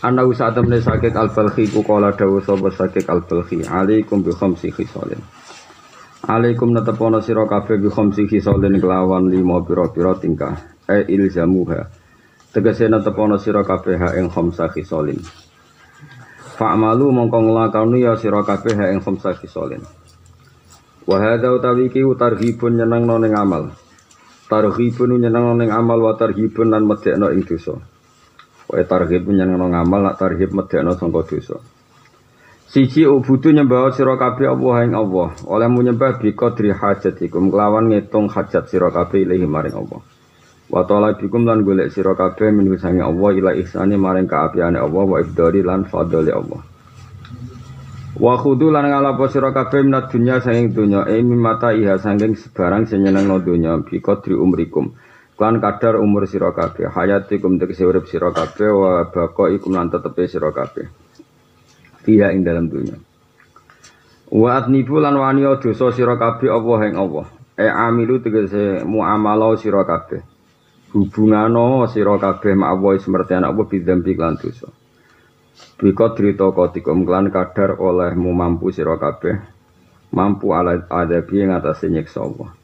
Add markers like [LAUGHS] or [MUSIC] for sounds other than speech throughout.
Ana usaha temne sakit al-balhi ku kala dawu sapa sakit al-balhi alaikum bi khamsi khisalin. Alaikum natapono sira kabeh bi khamsi khisalin kelawan lima pira-pira tingkah e ilzamuha. Tegese natapono sira kabeh ing khamsa khisalin. Fa'malu mongko nglakoni ya sira kabeh ing khamsa khisalin. Wa hadza utawi iki targhibun nyenengno ning amal. Targhibun nyenengno ning amal wa targhibun lan medekno ing dosa Wae tarhib nyenengno ngamal nak tarhib medekno sangka dosa. Siji ubudu nyembah sira kabeh Allah ing Allah. Oleh menyembah bi qadri hajatikum kelawan ngitung hajat sira kabeh ilahi maring Allah. Wa ta'ala bikum lan golek sira kabeh min sange Allah ila ihsani maring kaapiane Allah wa ibdari lan fadhali Allah. Wa khudu lan ngalapo sira kabeh minat dunya saking dunya e mimata iha saking sebarang sing nyenengno dunya bi qadri umrikum Klan kadar umur sira kabeh, hayatikum tegese urip sira kabeh wa baqaikum lan tetepe sira kabeh. Fiha ing dalam dunia. Wa atnibu lan wani dosa sira kabeh Allah ing Allah. E amilu tegese muamalah sira kabeh. Hubungano sira kabeh Allah semerti anak Allah bidzambi lan dosa. Bika drita kotikum klan kadar olehmu mampu sira kabeh mampu ala adabi ing atase nyiksa Allah.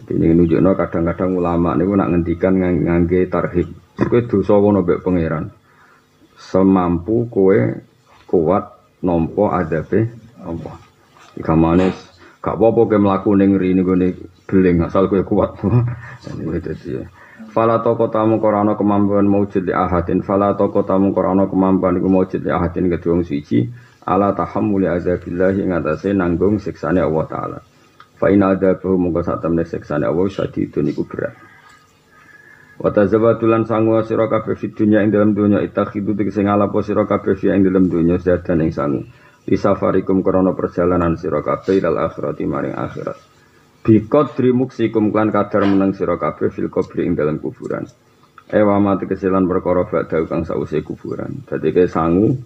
Jadi ini nunjukno kadang-kadang ulama niku nak ngendikan ngangge tarhib. Kowe dosa wono mbek pangeran. Semampu kowe kuat nampa adabe Allah. Jika manis gak apa-apa kowe mlaku ning rene gone beling asal kowe kuat. [LAUGHS] Dadi Fala toko tamu korano kemampuan maujud li ahadin Fala toko tamu korano kemampuan iku maujud li ahadin kedua suci Ala tahammuli azabillahi ngatasi nanggung siksane Allah Ta'ala Fa ina ada bahu mongko sak temne seksane Allah sadidun iku berat. Wa tazawwadulan sangu sira kabeh fid dunya ing dalam dunya itakhidu tegese ngalapo sira kabeh fi ing dalam dunya sedan ing sangu. Di safarikum krana perjalanan sira kabeh ilal akhirati maring akhirat. Bi qadri klan kadar meneng sira kabeh fil qabri ing dalam kuburan. Ewa mati kesilan perkara badha kang sause kuburan. Dadi ke sangu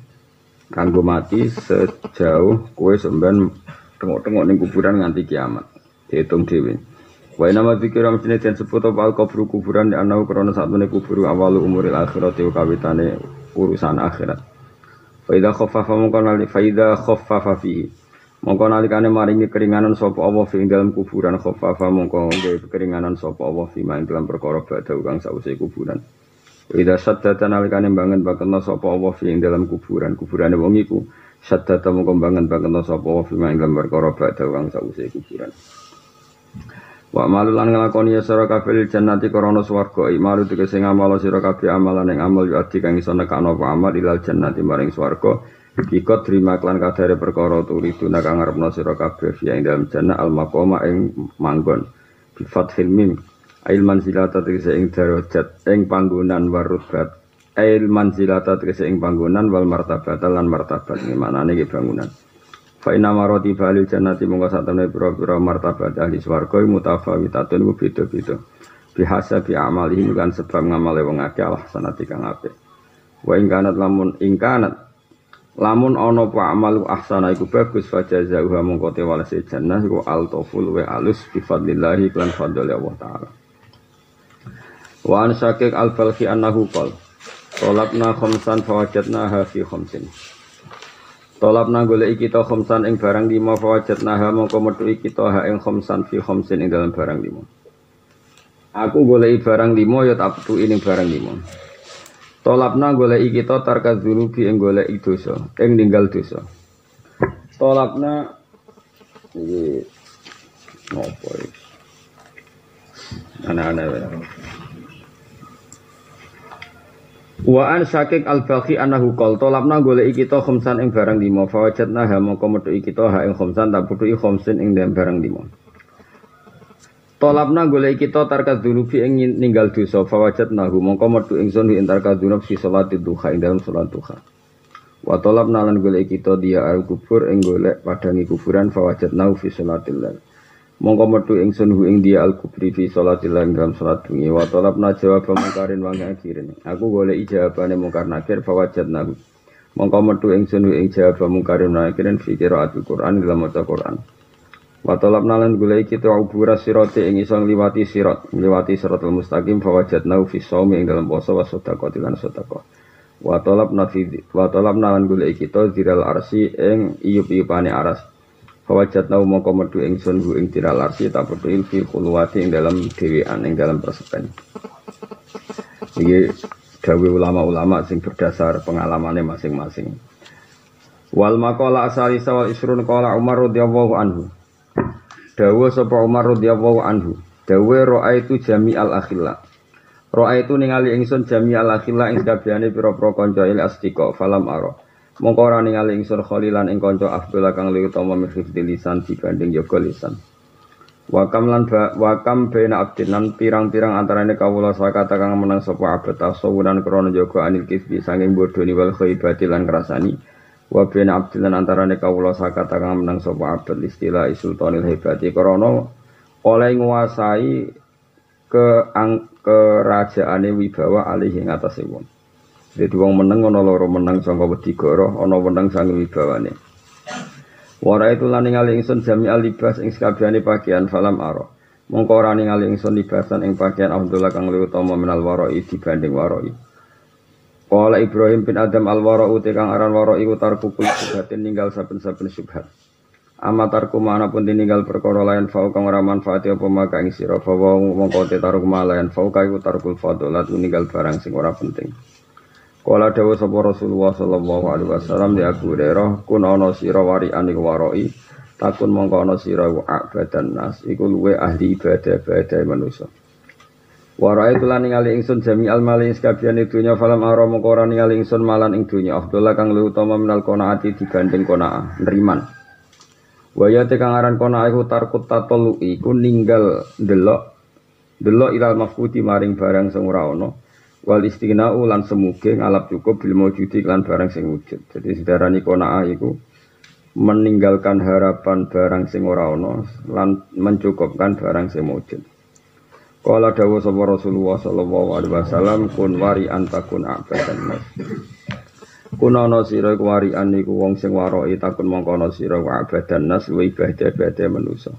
kanggo mati sejauh kue semben tengok-tengok ning kuburan nganti kiamat. Dihitung dhewe. Wa nama dzikra mestine den sebut apa kubur kuburan di ana krana satune kubur awal umuril akhirat wa kawitane urusan akhirat. Fa idza khaffafa mongko nali fa idza khaffafa fihi. Mongko maringi keringanan sapa Allah fi dalam kuburan khaffafa mongko nggih keringanan sapa Allah fi ing dalam perkara badhe kang sause kuburan. Ida saddata nalikane bangen bakena sapa Allah fi ing dalam kuburan. Kuburane wong iku saddata mongko bangen bakena sapa Allah fi ing dalam perkara badhe kang sause kuburan. Wa malulan nglakoni ya sira kabeh jannati krana swarga. Imalu tegese ngamal sira kabeh amalan ing amal yu adi kang iso nekakno amal ilal jannati maring swarga. Bikot terima klan kadare perkara turidu kang ngarepno sira kabeh fi ing dalam jannah al maqama ing manggon. Bi fathil mim. Ail manzilata tegese ing darajat ing panggonan warutbat. Ail manzilata tegese ing panggonan wal martabat lan martabat. Iki manane iki bangunan Fa inna marati balil jannati mongko satene pira-pira martabat ahli swarga mutafawitatun ku beda-beda. Bihasa bi amalihi kan sebab ngamale wong akeh Allah sanati kang apik. Wa ing kanat lamun ing kanat lamun ana apa amal ahsana iku bagus fa jazaa'uha mongko te walase jannah iku altoful wa alus bi fadlillahi lan fadli Allah taala. Wa an syakik al-falqi annahu qol Tolabna khamsan fawajadnaha fi khamsin. Tolap nanggolek kita khomsan ing barang lima fawajat naha mongko metu kita ha ing khomsan fi khomsin ing dalam barang lima. Aku golek barang lima ya tak petu ing barang lima. Tolapna golek kita tarka dzunubi ing golek dosa, ing ninggal dosa. Tolapna iki nopo iki? Anak-anak Wa an syakik al balhi anahu qol tolapna golek kita khamsan ing barang lima. Fawajatna ha mongko metuki kita ha ing khamsan tak putuki khamsin ing dalam barang lima. Tolapna golek kita tarka dzunubi ing ninggal dosa. Fawajatna hu mongko metu ingsun ing tarka dzunub fi salati duha ing dalam salat duha. Wa tolapna lan golek kita dia al kubur ing golek padangi kuburan. Fawajatna fi salatil lail Mongko metu ingsun hu ing dia al kubri fi salatil lan dalam salat bengi wa talabna jawab mungkarin wa nakirin. Aku golek ijabane mungkar nakir fa wajadna. Mongko metu ingsun hu ing jawab mungkarin wa nakirin fi qiraatul Quran dalam maca Quran. Wa talab nalan golek kita ubura sirate ing iso ngliwati sirat, ngliwati siratal mustaqim fawajadna fi shaumi ing dalam poso wa sedekah lan sedekah. Wa talab nafi wa nalan golek kita diral arsi ing iyup-iyupane aras. Fawajadna mongko medu ingsun hu ing diral arsi tak pedul fil khulwati ing dalam dhewean ing dalam persepen. Iki dawe ulama-ulama sing berdasar pengalamannya masing-masing. Wal maqala asali sawal isrun qala Umar radhiyallahu anhu. Dawa sapa Umar radhiyallahu anhu. Dawa itu jami al akhilla. itu ningali ingsun jami al akhilla ing sakabehane pira-pira kanca il falam aro. Mongko ora ningali ingsun khalilan ing kanca Abdullah kang luwih utama min lisan dibanding yoga lisan. Wakam lan ba, wakam bena abdin lan pirang-pirang antarane kawula sakata kang menang sapa abad tasawuran krana jaga anil kisbi saking bodoni wal khaibati lan krasani. wa bin abdilan antarane kawula sakata kang menang sapa abdul istilah sultanil hebati krana oleh nguasai ke ang, kerajaane wibawa alih ing atase wong. Dadi wong meneng ana loro meneng saka wedi goro, ana meneng sang wibawane. Wara itu lan ningali ingsun jami alibas ing sakabehane pakaian falam aro. Mongko ora ningali ingsun libasan ing pakaian Abdullah kang luwih utama minal warai dibanding warai. Kala Ibrahim bin Adam al-wara uti kang aran wara iku tarku kul subhatin ninggal saben-saben subhat. Amatarku mana pun tinggal perkara lain fau kang ora manfaat apa maka ing sira fa wa mongko te tarku lain fau ka iku tarkul fadalat ninggal barang sing ora penting. Kala dawuh sapa Rasulullah sallallahu alaihi wasallam di Abu Hurairah kun ana sira wari ani waroi takun mongko ana sira abadan nas iku luwe ahli ibadah-ibadah manusia. Warai tulan ningali ingsun jami al mali sekabian itunya falam aro mongko ora ningali ingsun malan ing dunya Abdullah kang luwih utama minal qanaati dibanding qanaah neriman. Waya te kang aran qanaah iku tarkut tatolu iku ninggal delok delok ilal mafkuti maring barang sing ora ana wal istighna lan semuge ngalap cukup bil maujudi lan barang sing wujud. Jadi sedarani qanaah iku meninggalkan harapan barang sing ora ana lan mencukupkan barang sing wujud. Kala dawa sapa Rasulullah sallallahu alaihi wasallam kun wari antakun abadan nas. Kun ana sira iku wari niku wong sing waroi takun mongko ana sira abadan nas wa ibadah-ibadah manusa.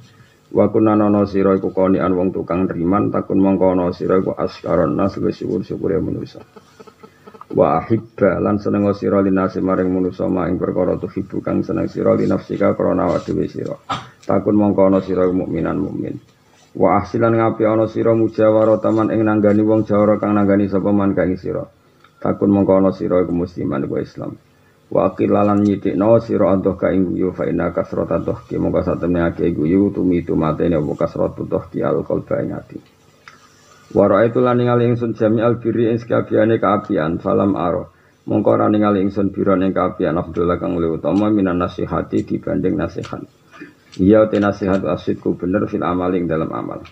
Wa kun ana sira iku konian wong tukang riman takun mongko ana sira iku askaron nas wa syukur-syukure manusa. Wa ahibba lan seneng sira linasi maring manusa ma ing perkara tuhibu kang seneng sira linafsika krana awake dhewe sira. Takun mongko ana sira mukminan mukmin. Wa ahsilan ngapi ana sira mujawara taman ing nanggani wong jawara kang nanggani sapa man kang sira. Takun mongko ana sira iku musliman iku Islam. Wa aqilalan nyitikno sira antuh ka ing guyu fa inna kasrata ki mongko satemene ake guyu tumi tumatene apa kasratu ki al qalba ing ati. Wa raaitu lan ningali ingsun jami al birri ing sekabiane kaapian falam aro. Mongko ora ningali ingsun biron ing kaapian Abdullah kang luwih utama minan nasihati dibanding nasihat. Iya te nasihat asidku bener fil amaling dalam amal.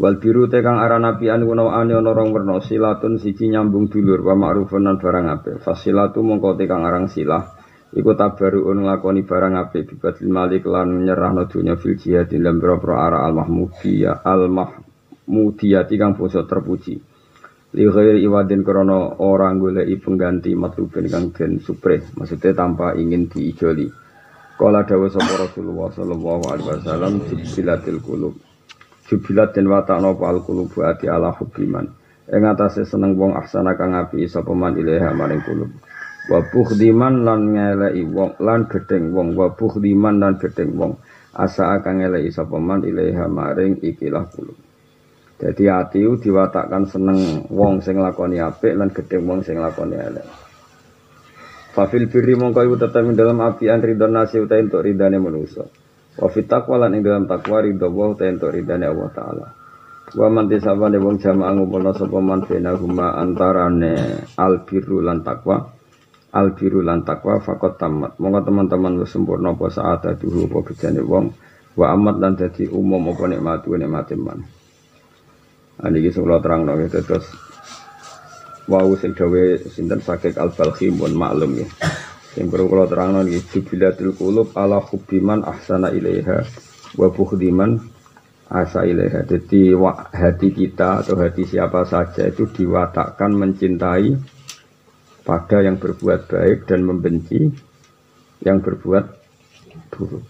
Wal biru te kang aran apian guna ane ana rong werna silatun siji nyambung dulur wa ma'rufun lan barang apik. Fasilatu mongko te kang aran silah iku tabaruun nglakoni barang apik bibatil malik lan nyerahno dunya fil jihad dalam boro ara al mahmudiyah al mahmudiyati kang basa terpuji. Li ghairi iwadin orang goleki pengganti matlubin kang den supre, maksudnya tanpa ingin diijoli. Kala dawa sapa Rasulullah sallallahu alaihi wasallam jubilatil qulub. Jubilat den watakno al qulub ati ala hubbiman. Ing atase seneng wong ahsana kang api sapa man ilaha maring qulub. Wa bukhdiman lan ngeleki wong lan gedeng wong wa bukhdiman lan gedeng wong. Asa akan ngeleki sapa man ilaha maring ikilah qulub. Jadi hati diwatakkan seneng wong sing lakoni apik lan gedeng wong sing lakoni elek. Fafil birri mongko iku dalam apian ridho nasi uta entuk ridane manusa. Wa fit taqwa lan ing dalam takwa ridho wa uta entuk Allah taala. Wa man tisabane wong jamaah ngumpulna sapa man bena huma antarane al birru lan takwa. Al birru lan takwa fakot tamat. Monggo teman-teman wis sempurna apa saat duhu apa bejane wong. Wa amat lan dadi umum apa nikmatu nikmate man. Ani iki terang terangno terus wau sing dawe sinten sakit al balkhi pun maklum ya sing perlu kula terangno iki jubilatul qulub ala hubbiman ahsana ilaiha wa bukhdiman asa ilaiha jadi hati kita atau hati siapa saja itu diwatakkan mencintai pada yang berbuat baik dan membenci yang berbuat buruk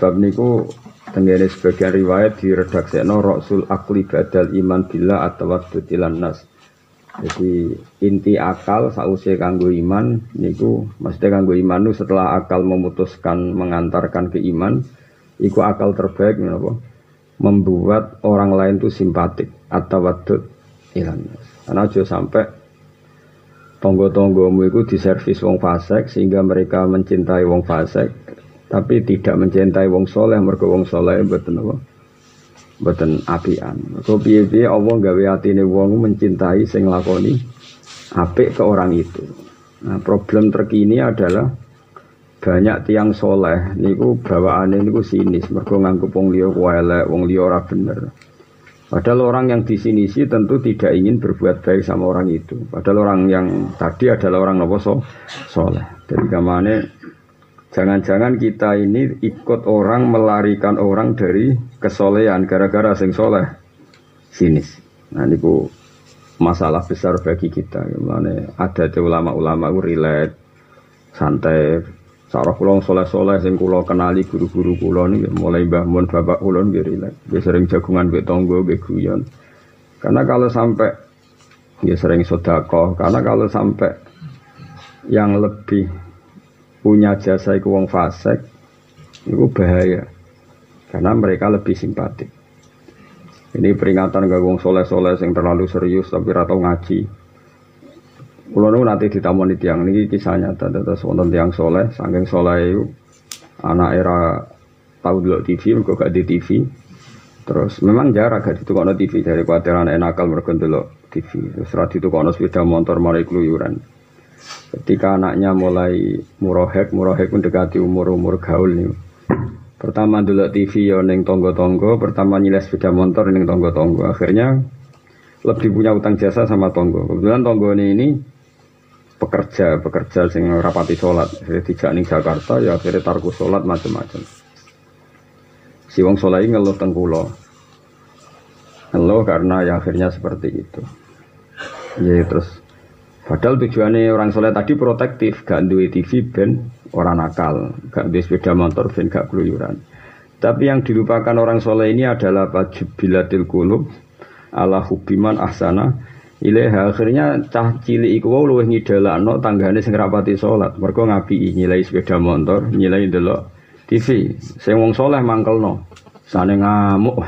Sebab niku tenggene sebagian riwayat diredaksekno Rasul akli badal iman bila atau tilan nas. Jadi inti akal sausia kanggo iman niku mesti kanggo iman nu setelah akal memutuskan mengantarkan ke iman iku akal terbaik menapa membuat orang lain itu simpatik atau wadud ilan. Karena aja sampai tonggo-tonggomu itu diservis wong fasek sehingga mereka mencintai wong fasek tapi tidak mencintai wong soleh mereka wong soleh betul apa betul apian. So piye-piye Allah gawe atine wong mencintai sing lakoni apik ke orang itu. Nah problem terkini adalah banyak tiang soleh niku bawaane niku sinis. Mergo nganggep wong liya wong liya ora bener. Padahal orang yang di sini sih tentu tidak ingin berbuat baik sama orang itu. Padahal orang yang tadi adalah orang nopo so, soleh. Jadi ke mana jangan-jangan kita ini ikut orang melarikan orang dari kesolehan gara-gara sing soleh. Sinis. Nah niku masalah besar bagi kita. Gimana ada ulama-ulama rileks santai. Sarah kula soleh-soleh sing kula kenali guru-guru nih mulai Mbah Mun bapak kula nggih rilek. Nggih sering jagungan mbek tangga mbek guyon. Karena kalau sampai ya sering sodako, karena kalau sampai yang lebih punya jasa iku wong fasik itu bahaya. Karena mereka lebih simpatik. Ini peringatan gak wong soleh-soleh yang terlalu serius tapi ratau ngaji. Kulo nu nanti ditamoni tiang niki kisahnya nyata terus wonten tiang soleh, saking soleh itu anak era tahu dulu TV, mereka gak di TV. Terus memang jarak gak ditukokno TV dari kuatir anak nakal mereka dulu TV. Terus rati ditukokno sepeda motor mulai keluyuran. Ketika anaknya mulai murohek, murohek dekati umur-umur gaul nih. Pertama dulu TV ya neng tonggo-tonggo, pertama nyiles sepeda motor neng tonggo-tonggo. Akhirnya lebih punya utang jasa sama tonggo. Kebetulan tonggo ini, ini pekerja pekerja sing rapati sholat jadi tidak ning Jakarta ya akhirnya tarku sholat macam-macam si wong sholat ngeluh tengkulo ngeluh karena ya akhirnya seperti itu ya terus padahal tujuannya orang sholat tadi protektif gak duwe TV ben orang nakal gak duwe sepeda motor ben gak keluyuran tapi yang dilupakan orang soleh ini adalah wajibilatil kulub ala hubiman ahsana Ilaiha akhirnya cah cilik iku wau luwih ngidalakno tanggane sing rapati salat. Mergo ngapi nyilai sepeda motor, nyilai delok TV. Sing wong saleh mangkelno. Sane ngamuk.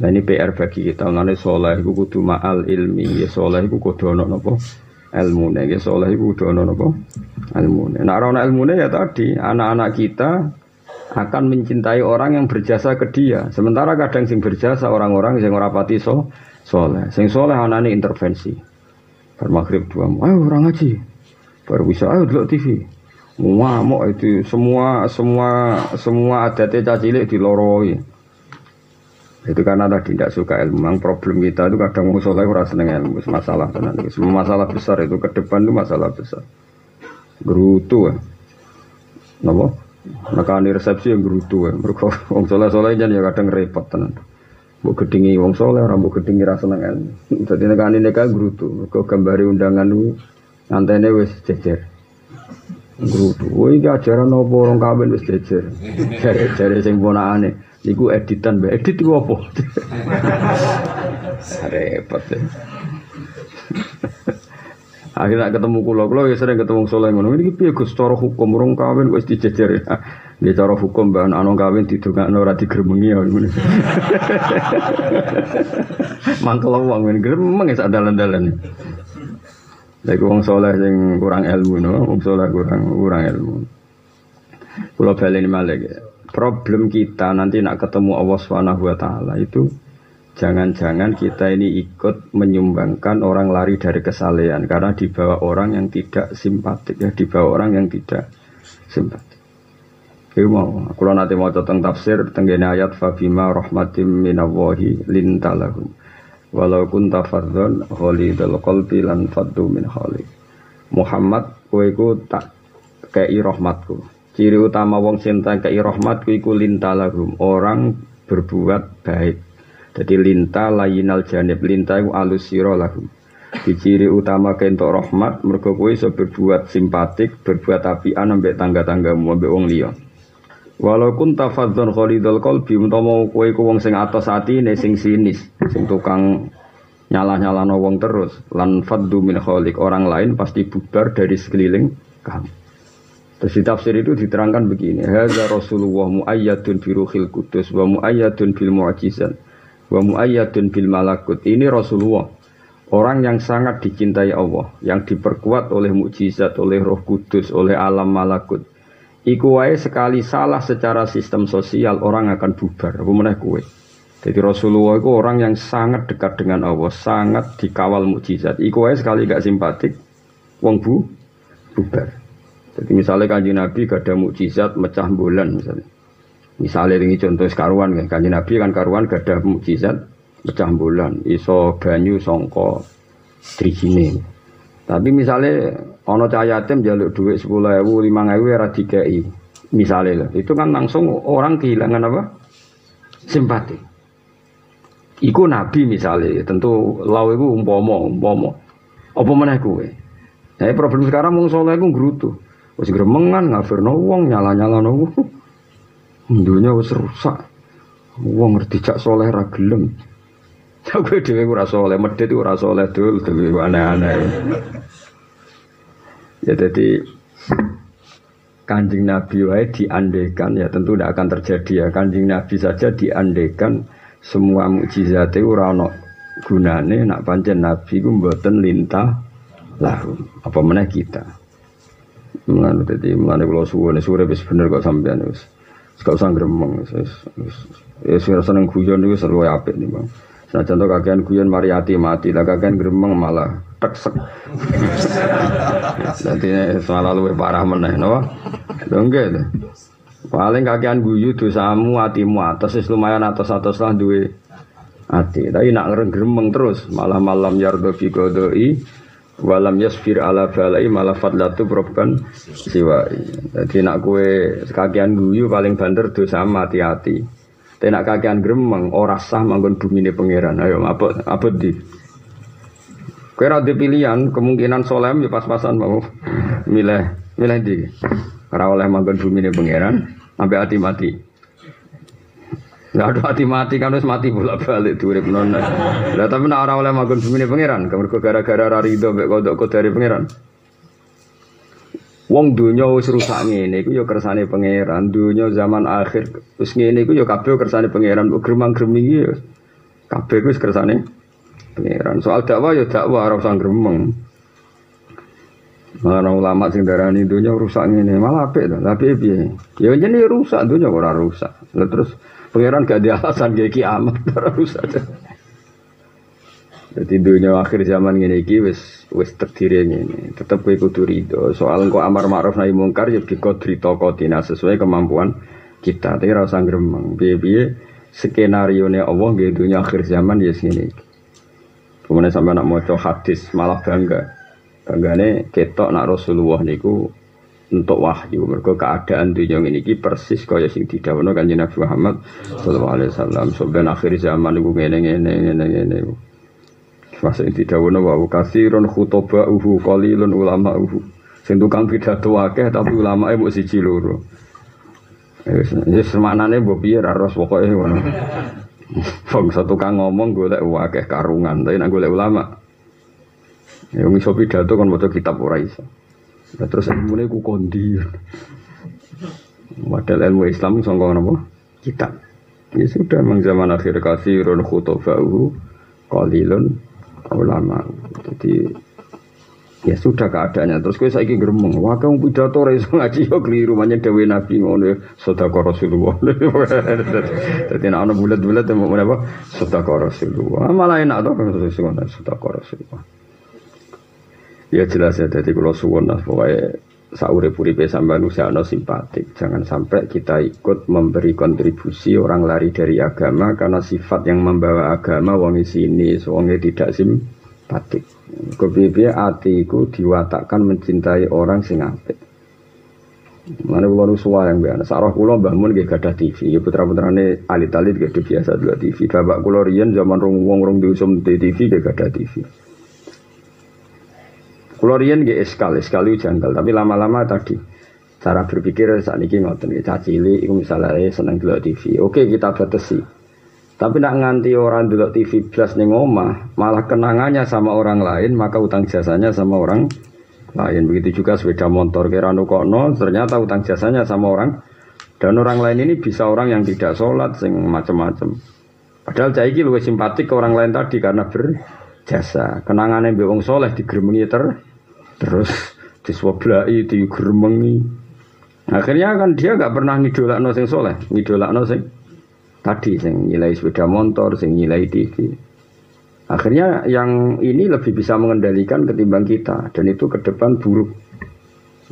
Nah ini PR bagi kita. Ngene saleh iku kudu ma'al ilmi. Ya saleh iku kudu ana napa? Ilmune. Ya saleh iku kudu ana napa? Ilmune. Nah ana ilmune ya tadi anak-anak kita akan mencintai orang yang berjasa ke dia. Sementara kadang sing berjasa orang-orang yang ora pati so soleh. Sing soleh anane intervensi. Bar maghrib dua, ayo orang ngaji. Baru bisa ayo dulu TV. Ngamuk itu semua semua semua adatnya cacilik diloroi. Itu karena tadi tidak suka ilmu. Memang problem kita itu kadang mau soleh kurang seneng ilmu. Masalah tenan. Semua masalah besar itu ke depan itu masalah besar. Gerutu ya. Napa? Nekani resepsi yang gerutu ya. Mereka orang soleh-soleh ya kadang repot tenan. Mbok gedingi wong soleh, orang mbok gedingi rasa seneng ilmu. [LAUGHS] Dadi nekane neka grutu, kok gambari undangan ku ngantene wis jejer. Grutu. Oh iki ajaran apa orang kawin wis jejer. [LAUGHS] Jare-jare sing ponakane iku editan, Mbak. Edit iku apa? [LAUGHS] Repot. Ya. Akhirnya ketemu kulo, kulo ya sering ketemu soleh ngono. Ini piye Gus cara hukum orang kawin wis dijejer. Ya. Cara hukum bahan anu kawin didongakno ora digremengi ya ngono. [LAUGHS] Mangkel wong ngene gremeng ya dalan-dalan. Lagi wong soleh sing kurang ilmu no, wong soleh kurang kurang ilmu. Kulo baleni malih Problem kita nanti nak ketemu Allah Subhanahu wa taala itu Jangan-jangan kita ini ikut menyumbangkan orang lari dari kesalehan karena dibawa orang yang tidak simpatik ya, dibawa orang yang tidak simpatik. Iku mau, aku nanti mau tentang tafsir tenggene ayat fabima rahmatim minallahi lintalahum. Walau kun tafadzon dal qalbi lan faddu min khali. Muhammad kowe tak kei rahmatku. Ciri utama wong cinta kei rahmatku iku lintalahum, orang berbuat baik jadi linta layinal janib linta itu alus siro lahu. Di ciri utama kentok rahmat mergo kowe iso berbuat simpatik, berbuat apian ambek tangga-tanggamu ambek wong liya. Walau kun tafadzon khalidul qalbi utawa kowe ku wong sing atos atine sing sinis, sing tukang nyalah-nyalano wong terus lan faddu min khaliq orang lain pasti bubar dari sekeliling kamu. Terus di tafsir itu diterangkan begini, hadza Rasulullah muayyadun bi ruhil kudus wa muayyadun bil mu'jizat wa muayyadun bil malakut. Ini Rasulullah orang yang sangat dicintai Allah, yang diperkuat oleh mukjizat, oleh Roh Kudus, oleh alam malakut. Iku wae sekali salah secara sistem sosial orang akan bubar. Apa meneh kue? Jadi Rasulullah itu orang yang sangat dekat dengan Allah, sangat dikawal mukjizat. Iku wae sekali gak simpatik, wong bu bubar. Jadi misalnya kanji Nabi gak ada mukjizat mecah bulan misalnya. Misalnya ini contoh karuan kan, kanji Nabi kan karuan gak ada mukjizat mecah bulan, iso banyu songko trijine. Tapi misalnya ono cahaya yatim jaluk duit sepuluh ewu, lima ewu era dikai. Misalnya itu kan langsung orang kehilangan apa? Simpati. Iku nabi misalnya, tentu lau itu umpomo, umpomo. Apa mana kue? Nah, problem sekarang mau soleh itu gerutu. Wis gremengan ngafirno wong nyala-nyala no. [LAUGHS] Dunia wis rusak. Wong ngerti cak soleh ra gelem. [LAUGHS] Aku dhewe ora soleh, medhit ora soleh dul, dhewe aneh-aneh. Ya jadi kanjeng Nabi wae diandekan ya tentu tidak akan terjadi ya kanjeng Nabi saja diandekan semua mukjizat itu ora ono gunane nak pancen Nabi ku mboten lintah lah apa mana kita Mulane dadi mulane kula suwune sore wis bener kok sampean wis. Gak usah gremeng wis wis. Ya sing seneng guyon niku seru apik nih Bang. Nah contoh kakean guyon mari hati mati, lah kakean gremeng malah teksek. [LAUGHS] Nanti salah luwe parah meneh, napa? Dongge deh. Paling kakean guyu dosamu atimu atas wis lumayan atas-atas lah duwe ati. Tapi nak gremeng terus malah malam yardo fi qodoi walam yasfir ala balai malah fadlatu siwa. Jadi nak kue kakean guyu paling banter dosa hati-hati. Tapi nak kakean gremeng ora sah manggon bumi pangeran. Ayo apa apa di Kue ada pilihan, kemungkinan solem ya pas-pasan mau milih milih di. Ora oleh manggon bumi ini pangeran, sampai hati mati. Nggak ada hati mati kan harus mati bolak balik urip nona. Lah tapi nak orang oleh manggon bumi ini pangeran, kamu gara-gara rarido mbek kodok dari pangeran. Wong dunya wis rusak ngene iku ya kersane pangeran, dunya zaman akhir wis ngene iku ya kabeh kersane pangeran, gremang-greming ya kabeh wis kersane Pengiran. Soal dakwah ya dakwah ora usah gremeng. Malah ulama sing darani dunya rusak ngene, malah to. Tapi piye? Ya jenenge rusak dunya ora rusak. Lah terus pangeran gak ada alasan kayak kiamat [LAUGHS] ora rusak. Jadi dunia akhir zaman ini iki wis wis terdiri ini. Tetap kowe kudu rido. Soal engko amar ma'ruf nahi mungkar ya biqadri taqatina sesuai kemampuan kita. Tapi ora usah gremeng. Piye-piye skenario ne Allah nggih dunia akhir zaman ya sini. Kemudian sampai nak maca hadis malah bangga. Banggane ketok nak Rasulullah niku untuk wahyu. Mereka keadaan dunia ini persis kaya sing didhawuhna Kanjeng Nabi Muhammad sallallahu alaihi wasallam. Sampeyan akhir zaman niku ngene ngene ngene ngene Masa ini didhawuhna wa kasirun khutoba'uhu qalilun ulama'uhu. Sing tukang pidato akeh tapi ulamae mung siji loro. Wis wis maknane mbok piye ra ros pokoke [LAUGHS] Wong satu kang ngomong golek wakeh karungan, tapi nak golek ulama. Ya wong iso pidato kan maca kitab ora iso. Nah, terus ilmune ku kondi. Padahal ilmu Islam sangka napa? Kitab. Ya sudah memang zaman akhir kasirun khutoba'uhu qalilun ulama. Jadi ya sudah keadaannya terus gue saiki gremeng wah kamu pidato ra iso ngaji yo keliru banyak dewe nabi ngono sedekah Rasulullah [LAUGHS] dadi nek ana bulat-bulat mau apa sedekah Rasulullah malah enak to sedekah Rasulullah ya jelas ya jadi kalau suwon lah pokoknya saurip-uripe sampean usahana simpatik jangan sampai kita ikut memberi kontribusi orang lari dari agama karena sifat yang membawa agama wong sini wonge tidak simpatik Kepiye atiku diwatakkan mencintai orang sing apik. Mana kula nu yang biasa. Sarah Mbah Mun nggih gadah TV. Putra-putrane alit-alit gak biasa dua TV. Bapak kula riyen zaman rong wong rong diusum di TV gak gadah TV. Kula riyen nggih eskal, eskal janggal, tapi lama-lama tadi Cara berpikir saat ini ngoten caci cilik iku misalnya seneng delok TV. Oke, kita batasi. Tapi nak nganti orang delok TV plus ning omah, malah kenangannya sama orang lain, maka utang jasanya sama orang lain. Begitu juga sepeda motor kira nukokno, ternyata utang jasanya sama orang dan orang lain ini bisa orang yang tidak sholat, sing macam-macam. Padahal cah iki lebih simpatik ke orang lain tadi karena berjasa. Kenangannya mbek wong soleh digeremengi ter terus diswoblai digeremengi. Akhirnya kan dia nggak pernah ngidolakno sing soleh, ngidolakno sing tadi sing nilai sepeda motor, sing nilai TV. Akhirnya yang ini lebih bisa mengendalikan ketimbang kita dan itu ke depan buruk.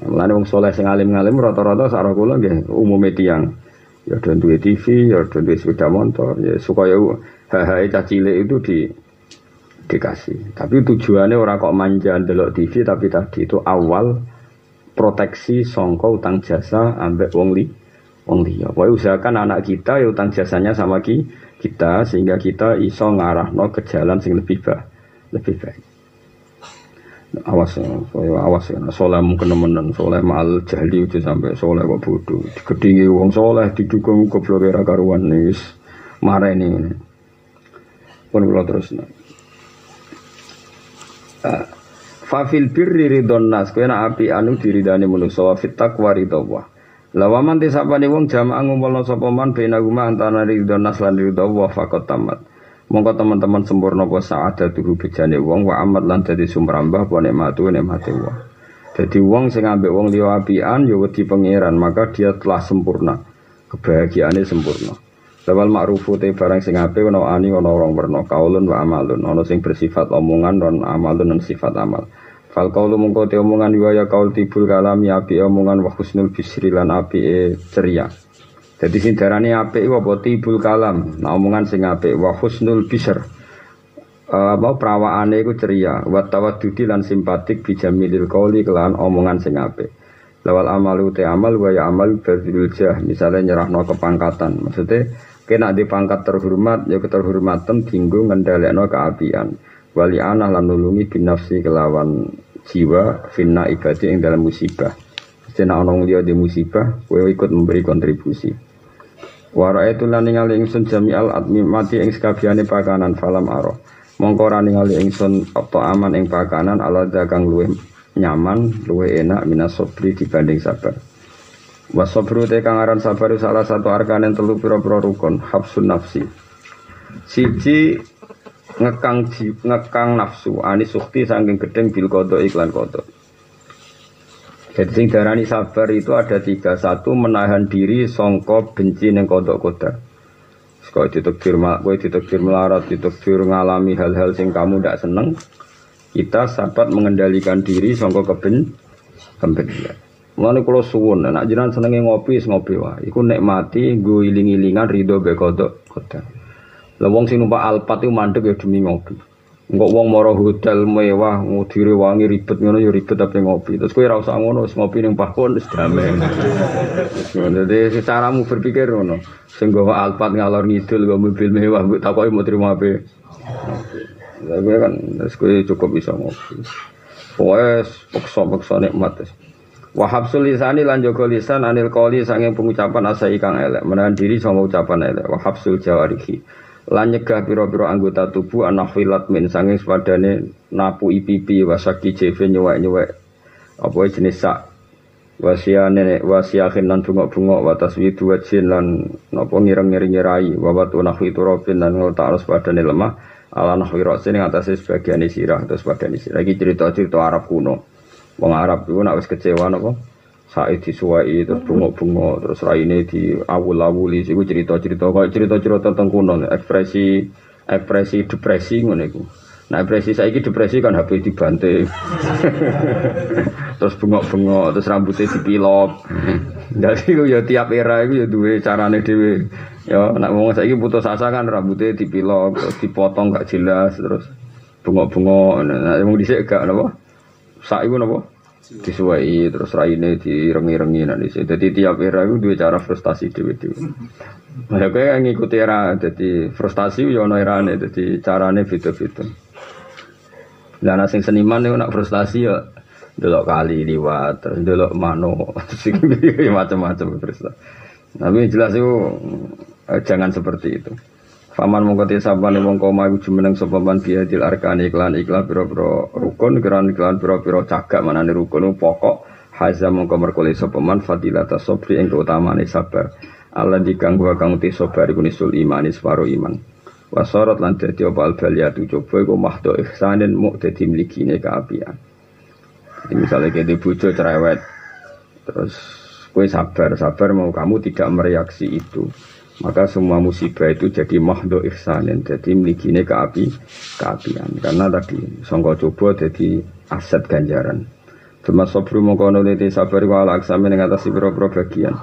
Wong soleh sing alim-alim rata-rata sak kula nggih umume tiyang ya do duwe TV, ya do duwe sepeda motor, ya supaya hahae cilik itu di dikasih. Tapi tujuannya orang kok manja delok TV tapi tadi itu awal proteksi songko utang jasa ambek wong li wong liya. Pokoke usahakan anak kita ya utang jasanya sama ki kita sehingga kita iso ngarahno ke jalan sing lebih baik, lebih baik. Awas ya, awas ya. Soleh mungkin nemenan, soleh mal jahli itu sampai soleh kok bodoh. Digedingi wong soleh didukung goblok era karuan nis. Marah ini. Pun terus. Nah. Fafil birri ridon nas kowe nak api anu diridani manusa wa fit taqwa ridha Lawaman tisapane wong jamaah ngumpulna sapa man bena guma antara ridon nas lan ridha wa faqat tamat. Monggo teman-teman sempurna apa saada tuhu bejane wong wa amat lan dadi sumrambah apa nikmatu nikmate wong. Jadi wong sing ambek wong liya apian ya wedi pangeran, maka dia telah sempurna. Kebahagiaannya sempurna. Lawal ma'rufu te barang sing apik ana ani ana orang werna kaulun wa amalun, ana sing bersifat omongan dan amalun dan sifat amal. Fal kaulu mungko te omongan wa ya kaul tibul kalami api omongan wa husnul bisri lan api e ceria. Jadi sing darane apik apa tibul kalam, nah omongan sing apik wa husnul bisr. Uh, apa perawaane iku ceria, wa tawaddudi lan simpatik bijamilil qauli kelan omongan sing apik. Lawal amalu te amal wa ya amal badzul jah, misalnya nyerahno kepangkatan. Maksudnya kena di pangkat terhormat ya keterhormatan tinggu ngendalekno keapian. Wali anah lan nulungi binafsi kelawan jiwa finna ibadah yang dalam musibah. Sena ana liya di musibah kowe ikut memberi kontribusi. Wara itu lan ningali ingsun jami'al admi mati ing sekabiane pakanan falam aro mongko ora ningali ingsun apa aman ing pakanan ala dagang luwe nyaman luwe enak minas sobri dibanding sabar Wasobru te kang aran sabar salah satu arkan yang telu pira-pira rukun hafsun nafsi. Siji ngekang ngekang nafsu. Ani sukti saking gedeng bil kodok iklan kodok. Jadi sing darani sabar itu ada tiga. Satu menahan diri songkok benci neng kodok kodok kau ditekbir kau ditekbir melarat ditekbir ngalami hal-hal sing kamu tidak seneng kita sahabat mengendalikan diri songkok keben kebencian Mulane kula suwun nek jenengan senenge ngopi, ngopi wae. Iku nikmati gue iling-ilingan ridho be kodok kodok. Lah wong sing numpak Alphard iku mandek ya demi ngopi. Engko wong moro hotel mewah, ngudire wangi ribet ngono ya ribet tapi ngopi. Terus kowe ora usah ngono, ngopi ning pahon wis damai. Jadi caramu berpikir ngono. Sing nggawa Alphard ngalor ngidul nggo mobil mewah, mbok takoki mau terima apa. Lah gue kan terus kowe cukup bisa ngopi. Pokoknya paksa-paksa nikmat. Wahab sulisani lan jaga lisan anil koli sanging pengucapan asa ikang elek. Menahan diri sama ucapan elek. Wahab sul jawarihi lan nyegah pira-pira anggota tubuh anak filat min sanging sepadane napu ipipi wasaki jeve nyuwek-nyuwek apa jenis sak? Wasiane wasiahin lan bungok-bungok watas widu wajin lan napa ngireng-ngiring nyirai wawat unahwi turobin lan ngletak arus padane lemah ala nahwi rosin ing atase sebagian sirah terus padane sirah iki cerita-cerita Arab kuno wong Arab iku nek wis kecewa napa Said disuwai terus bunga-bunga terus raine di awul-awuli iku cerita-cerita kok cerita-cerita tentang kuno ekspresi ekspresi depresi ngono iku. Nah depresi saiki depresi kan HP dibanting. [LAUGHS] terus bengok-bengok terus rambutnya dipilok. Jadi ya tiap era itu ya duwe carane dhewe. Ya nek wong saiki putus asa kan rambutnya dipilok terus dipotong gak jelas terus bengok-bengok. Nah wong dhisik gak napa? Saiki napa? disuwai terus raine direngi-rengi nanti sih. Jadi tiap era itu dua cara frustasi dewi. Nah, gue yang ngikuti era, jadi frustasi yo no era nih, jadi carane beda. Dan asing seniman itu nak frustasi ya delok kali liwat, terus delok mano, [LAUGHS] macam-macam terus. Tapi jelas itu eh, jangan seperti itu. Faman mongko sabane wong koma iku jumeneng sapa man biadil arkani iklan iklan pira-pira rukun kiran iklan pira-pira cagak manane rukun pokok haza mongko merkole sapa man fadilata sabri ing utamane sabar. Allah dikanggo kang te sabar iku nisul iman iswaro iman. Wasorot lan dadi apa albaliyatu coba iku mahdo ihsanin mu dadi mlikine kaapian. Jadi misalnya kayak bojo cerewet, terus kue sabar, sabar mau kamu tidak mereaksi itu maka semua musibah itu jadi mahdo ihsanin jadi milikine ke api keapian. Karena tadi songko coba jadi aset ganjaran. Cuma sobru mengkono lete sabar wa ala aksami yang atas biro-biro bagian.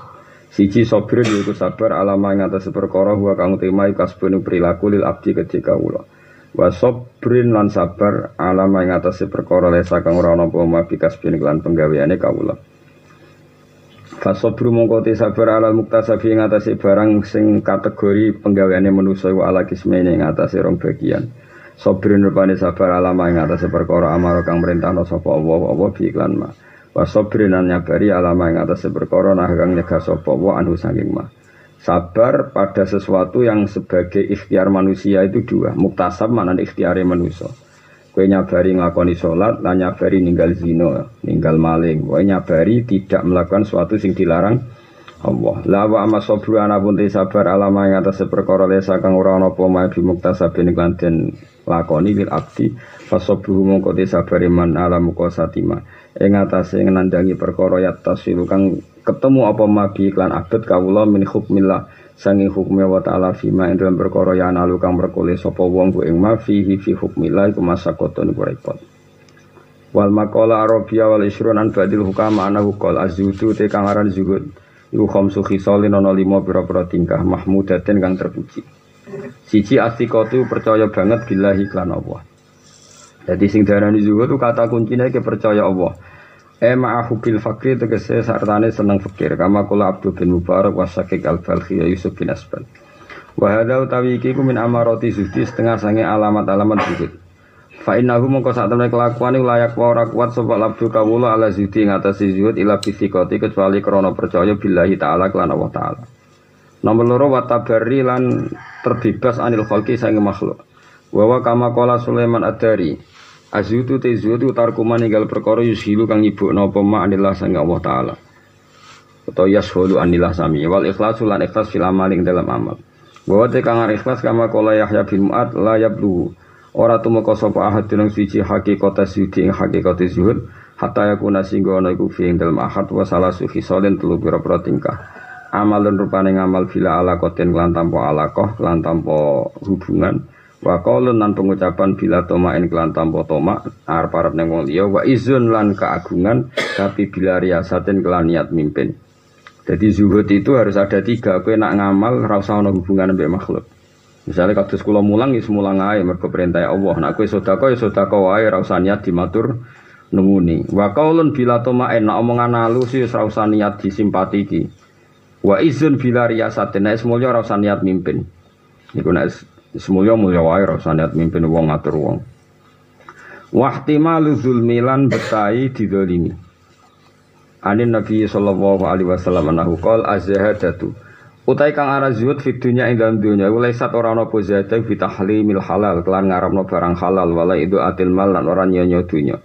Siji sobru yaitu sabar alama yang atas perkara huwa kang tema kasbun perilaku lil abdi ketika ulo wa sobrin lan sabar alama yang atas perkara lesa kang ora ana apa mabi kasbun lan penggaweane Fasobru mongko te sabar alal muktasabi ing atase barang sing kategori penggaweane manusa wa ala kismene ing atase rong bagian. Sabrin rupane sabar alama ing atase perkara amaro kang merintahno sapa Allah apa bi iklan ma. Wa sabrin nyabari alama ing atase perkara nah kang nyegah sapa wa anu saking ma. Sabar pada sesuatu yang sebagai ikhtiar manusia itu dua. Muktasab mana ikhtiare manusia. Kue nyabari ngelakoni sholat, lan nyabari ninggal zino, ninggal maling. Kue nyabari tidak melakukan suatu sing dilarang Allah. La wa amma sabru ana pun sabar alama yang atas perkara lesa kang ora ana apa mae bi muktasabin den lakoni lil abdi fasabru mongko te sabar man ala muqasatima. Ing atase nandangi perkara ya tasilu kang ketemu apa mabi iklan abad kawula min hukmillah sangi hukumnya wa ta'ala fima ing dalam perkara ya analu kang berkole sapa wong ku ing ma fihi fi hukmillah iku masakotun iku repot. Wal maqala arabia wal isrun an badil hukama ana hukal azudu te kang aran zuhud. Iku khamsu khisalin ana lima pira-pira tingkah mahmudaten kang terpuji. Siji astiqatu percaya banget billahi klan Allah. Jadi sing darani zuhud kata kuncinya ke percaya Allah Eh ma'ahu bil fakir tegese sartane seneng fakir kama kula Abdul bin Mubarak wasakik al-Balkhi ya Yusuf bin Asbal. Wa hadza utawi iki ku min amarati setengah sange alamat-alamat zuhud. Fa innahu mongko sak temne kelakuan iku layak wa ora kuat sapa labdu kawula ala zuhdi ngatasi zuhud ila bisikoti kecuali krana percaya billahi taala kelan Allah taala. Nomor loro wa tabarri lan terbebas anil khalqi sange makhluk. Wa wa kama qala Sulaiman ad-Dari Azutu te zutu tarkuman tinggal perkara yushilu kang ibu napa ma anillah sang Allah taala. Atau yashulu anillah sami wal ikhlasu lan ikhlas fil dalam amal. Bahwa te kang ikhlas kama kala Yahya bin Mu'ad la yablu. Ora tumeka sapa ahad dunung siji hakikat sudi ing hakikat zuhud hatta yakuna singgo ana iku fi ing dalam ahad wa salasu khisalin telu. Amalun rupane ngamal bila ala koten lan tanpa alaqah lan tanpa hubungan Wa qaulun lan pengucapan bila tomain kelan tanpa toma arep-arep ning wong wa izun lan keagungan tapi bila riasatin kelan niat mimpin. Jadi zuhud itu harus ada tiga. Kowe nak ngamal ora usah ana hubungan mbek makhluk. Misalnya kados kula mulang ya mulang ae mergo perintah Allah. Nak kowe sedekah ya sedekah wae ora usah niat dimatur nunguni. Wa qaulun bila tomain nak omongan halus ya ora usah niat disimpati iki. Wa izun bila riasatin nek semuanya ora usah niat mimpin. Iku nek Semuanya mulia wae rasa niat mimpin wong ngatur wong. Wahtimalu zulmilan betai didolimi. Anin Nabi sallallahu alaihi wasallam anahu qol azhadatu. Utai kang arah zuhud fi dunya ing dalam dunya iku laisat ora ana apa zahada fi tahlimil halal kelan ngarepno barang halal wala itu atil mal lan ora nyonya dunya.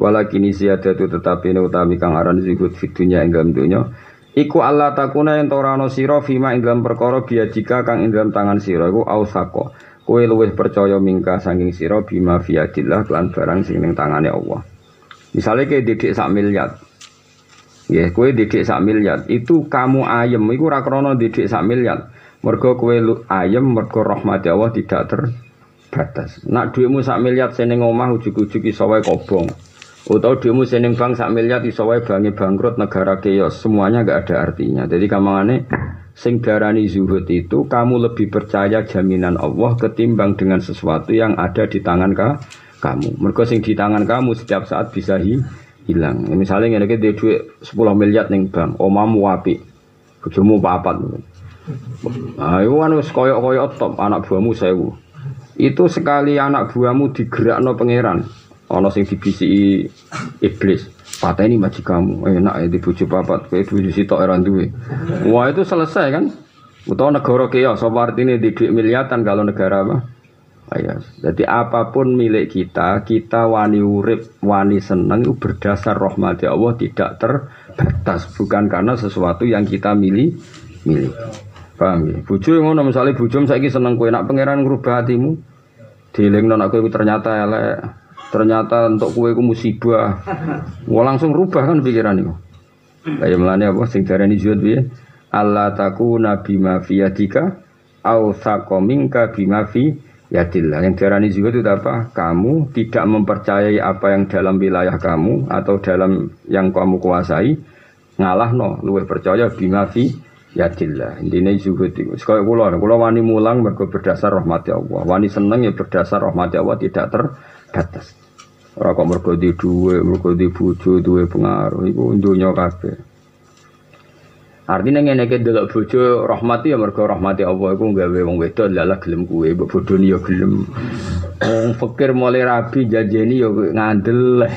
Walakin ziyadatu tetapi utami kang aran zuhud fi dunya ing dalam dunya Iku Allah takuna yang torano siro fima ing dalam perkara jika kang ing dalam tangan siro iku ausako. Kue luwih percaya mingka saking siro bima biadillah kelan barang sing ning tangane Allah. Misalnya kayak didik sak miliar. Ya, kue didik sak miliar. Itu kamu ayem, iku rakrono didik sak miliar. Mergo kue lu ayem, mergo rahmat Allah tidak terbatas. Nak duitmu sak miliar seneng omah ujuk-ujuk iso kobong. Utau demo seneng bang sak miliar iso wae bangi bangkrut negara keos semuanya nggak ada artinya. Jadi kamangane sing darani zuhud itu kamu lebih percaya jaminan Allah ketimbang dengan sesuatu yang ada di tangan ka, kamu. Mereka sing di tangan kamu setiap saat bisa hi, hilang. Ya, misalnya ngene iki duit 10 miliar ning bank, omamu api. Bojomu papat. Nah, itu kan wis koyok-koyok top anak buahmu sewu. Itu sekali anak buahmu digerakno pangeran, ana sing dibisiki iblis pateni majikanmu enak ya dibujuk papat kowe bojo sitok ora duwe wah itu selesai kan utawa negara kaya sapa artine di duit miliatan kalau negara apa Ayah. Jadi apa pun milik kita, kita wani urip, wani seneng itu berdasar rahmat Allah tidak terbatas, bukan karena sesuatu yang kita milih, milih. Paham ya? Bojo ngono misalnya bojo saiki seneng kowe nak pangeran ngrubah hatimu. Dilingno nak kowe ternyata elek, ternyata untuk kowe ku musibah. Wah langsung rubah kan pikiran iku. Kayak melane apa sing darani zuhud piye? Allah takuna bima fi yadika au sakominka bima fi yadillah. Yang darani zuhud itu apa? Kamu tidak mempercayai apa yang dalam wilayah kamu atau dalam yang kamu kuasai ngalah no luwih percaya bima fi yadillah. Intinya zuhud itu. Sekali kula, kula wani mulang mergo berdasar rahmat Allah. Wani seneng ya berdasar rahmat Allah tidak terbatas. Ora kok mergo di duwe, mergo di bojo duwe pengaruh iku dunya kabeh. Artinya ngene iki delok bojo rahmati ya mergo rahmati Allah iku gawe wong wedok lalah gelem kuwe, mbok bodoni ya gelem. Wong fakir mulai rabi jajeni ya ngandel.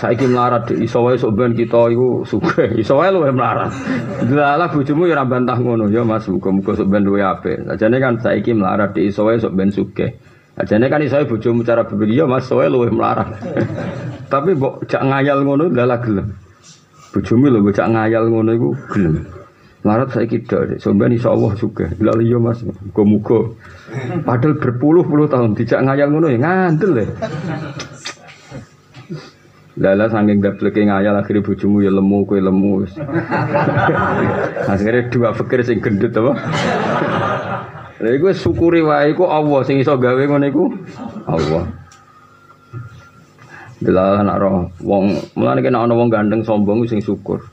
Saiki melarat iso wae sok ben kita iku sugih, iso wae luwih melarat. Lalah bojomu ya ora bantah ngono ya Mas, muga-muga sok ben luwih apik. Sajane kan saiki melarat iso wae sok ben. Ajane kan iso bojomu cara berpikir ya Mas soe luwih melarat. [LAUGHS] Tapi mbok jak ngayal ngono dalah gelem. Bojomu lho mbok jak ngayal ngono iku gelem. Melarat saya kita, sampean insya Allah juga. Bila iya mas, muka-muka. Padahal berpuluh-puluh tahun tidak ngayal ngono ya ngandel ya. Lala saking dapleke ngayal akhirnya bojomu ya lemu kue lemu. [LAUGHS] akhirnya dua fikir sing gendut apa? Lha iku syukuri wae iku Allah sing iso gawe ngono iku Allah. Delala anak roh wong mulane kena ana wong gandeng sombong sing syukur.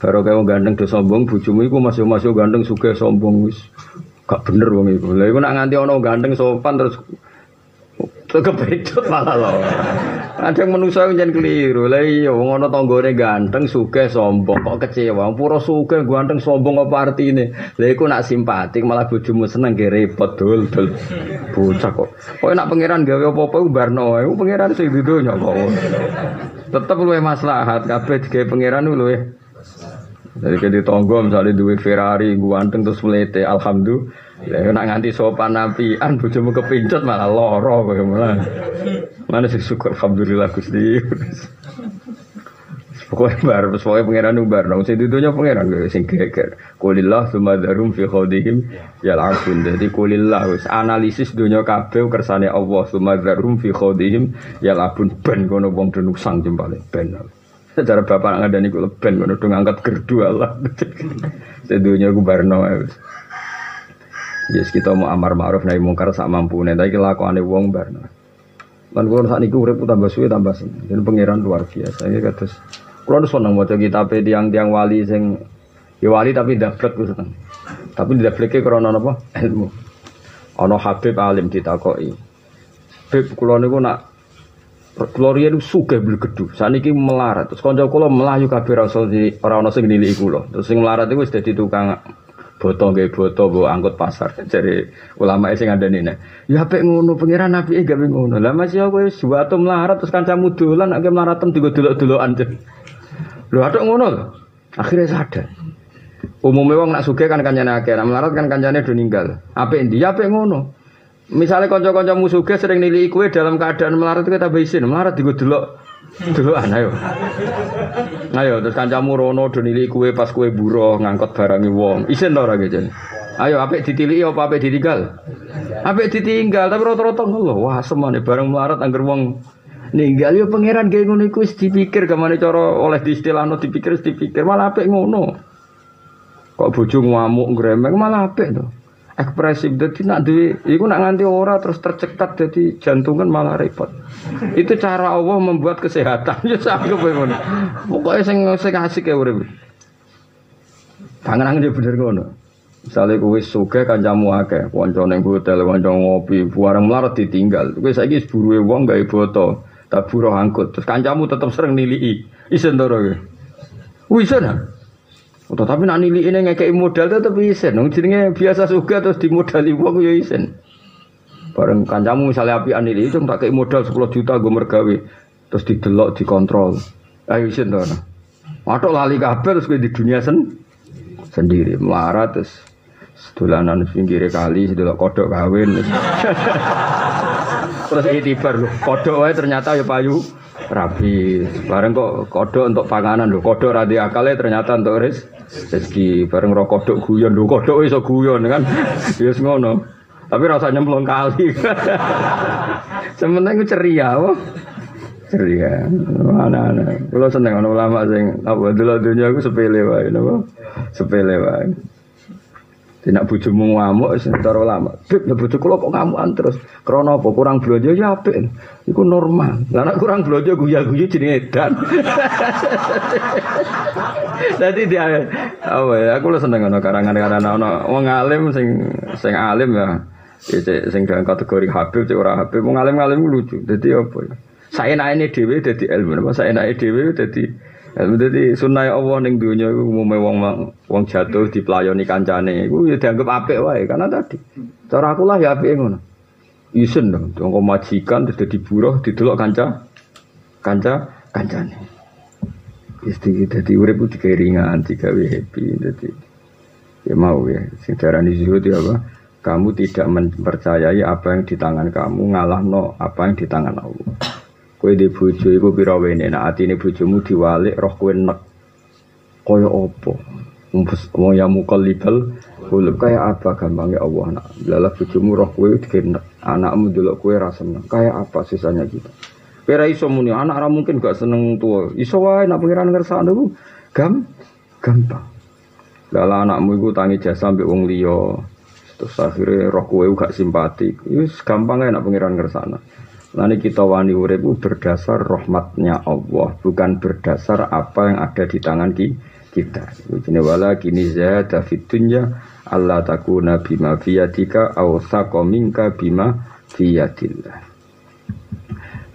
Baru kayak wong gandeng do sombong bojomu iku masih-masih gandeng sugih sombong wis gak bener wong iku. Lha iku nak nganti ana gandeng sopan terus Kepedot malah loh. Ada yang manusia yang keliru. Lah iya, wong ana tanggane ganteng, sugih, sombong, kok kecewa. Pura sugih, ganteng, sombong apa artine? Lah iku nak simpatik malah bojomu seneng ge repot dul dul. Bocah kok. Kok nak pangeran gawe apa-apa ku barno wae. Pangeran di donya kok. Tetep luwe maslahat kabeh digawe pangeran luwe. Jadi ke tonggo misalnya duwe Ferrari, ganteng terus melete, alhamdulillah. Ya nak nganti sopan nabian bojomu kepincut malah loro kowe malah. Mana sih syukur alhamdulillah Gusti. Pokoknya bar, pokoknya pangeran bar, dong. Sing dudunya pangeran sing geger. Kulillah sumadarum fi khodihim ya langsung. Jadi kulillah wis analisis dunia kabeh kersane Allah sumadarum fi khodihim ya labun ben kono wong denuk sang jempale ben. Secara bapak ngadani kula ben kono dong angkat gerdu Allah. [LAUGHS] Sedunya ku barno wis. Yes kita mau amar ma'ruf nahi mungkar sak mampu nih, tapi kelakuan wong bar. Lan kula saat niku urip tambah suwe tambah seneng. Jadi pangeran luar biasa. Ya kados kula seneng maca kitab tiang-tiang wali sing ya wali tapi daflet ku seneng. Tapi dafleke krana napa? Ilmu. Ana Habib alim ditakoki. Habib kula niku nak Kula riyen sugih blegedu. Saniki melarat. Terus kanca kula melayu kabeh rasa ora ana sing niliki kula. Terus sing melarat iku wis dadi tukang boto nggih boto mbok angkut pasar. [LAUGHS] Dari ulama sing ngandani nek ya apik ngono pangeran nabi gawe ngono. Lah masih aku wis suatu melarat terus kancamu dolan nek melarat digo delok-delokan lho atok ngono akhirnya sadar. Umumnya wong nak sugih kan kancane akeh melarat kan kancane do ninggal. Apik ya apik ngono. Misalnya kanca-kanca musuge sering nilai kue dalam keadaan melarat kita isin melarat digo delok Duluan ayo. Ayo terus kancamu rono do nili kue pas kue buruh ngangkot barangi wong. Isin to ora jane. Ayo apik ditiliki apa apik ditinggal? Apik ditinggal tapi rata-rata ngono wah semane bareng melarat angger wong ninggal yo pangeran gawe ngono iku wis dipikir kemana cara oleh diistilahno dipikir wis dipikir malah apik ngono. Kok bojo ngamuk gremeng malah apik to ekspresif. Jadi nak duwe iku nak nganti ora terus tercekat jadi jantungan malah repot. Itu cara Allah membuat kesehatan. [LAUGHS] Ya sampe ngono pokoknya sing sing asik ya urip. Pangeran bener ngono. Misalnya kowe suka kancamu akeh kanca ning hotel kanca ngopi bareng melarat ditinggal. Kowe saiki buruwe wong gawe boto tak buruh angkut. Terus kancamu tetep sering nilii isen to Wis Oh, tapi nak nilai ini ngekei modal tetap isen. Nung jenenge biasa suka terus dimodali wong ya isen. Bareng kancamu misalnya api anili itu tak kei modal 10 juta gue mergawe terus didelok dikontrol. Ayo isin to. Watuk lali kabel terus di dunia sen sendiri melarat terus sedolanan pinggir kali sedelok kodok kawin terus [LAUGHS] itibar lho kodok ternyata ya payu rapi bareng kok kodok untuk panganan lho. Kodok radi akalnya ternyata untuk res rezeki. Bareng ro kodok guyon. Lho kodok iso guyon kan? [LAUGHS] Ya ngono. Tapi rasanya nyemplung kali. [LAUGHS] Sementing ceria oh ceria. Mana mana kalau seneng ulama sing apa dulu dunia aku sepele wae napa? Sepele wae tidak bojomu ngamuk cara ulama. Bib, ya bojo kula kok ngamukan terus. Krana apa? Kurang belanja ya apik. Iku normal. Nek kurang belanja guya-guyu jenenge edan. [LAUGHS] Dadi dia apa ya aku lu seneng ono karangan-karangan ono wong alim sing sing alim ya. Sing dalam kategori Habib, cek ora Habib, wong alim-alim lucu. Dadi apa ya? saya naik dhewe dadi ilmu apa saya naik dhewe dadi ilmu dadi sunah Allah ning dunya iku umume wong wong jatuh dipelayani kancane. Iku ya dianggap apik wae karena tadi. Cara aku lah ya apik ngono. Isen dong wong majikan terus dadi buruh didelok kanca kanca kancane. Isti dadi urip ku dikeringan digawe happy dadi ya mau ya. Sing darani zuhud ya apa? Kamu tidak mempercayai apa yang di tangan kamu ngalah no apa yang di tangan Allah Kue di bojo iku pira wene nek atine bojomu diwalik roh kue nek kaya apa? Wong ya mukallibal kulub kaya apa gampangnya Allah nak. Lala bojomu roh kowe digenek, anakmu delok kowe ra seneng. Kaya apa sisanya kita? Kowe ra iso muni anak ra mungkin gak seneng tua. Iso wae nak pengiran ngersakno ku gam gampang. Lala anakmu iku tangi jasa ambek wong liya. Terus akhirnya roh kowe gak simpati. Wis gampang ae nak pengiran ngersakno. Lalu kita wani urip berdasar rahmatnya Allah, bukan berdasar apa yang ada di tangan kita. Ini wala kini zada fit dunya Allah takuna bima fiyatika aw minka bima fiyadillah.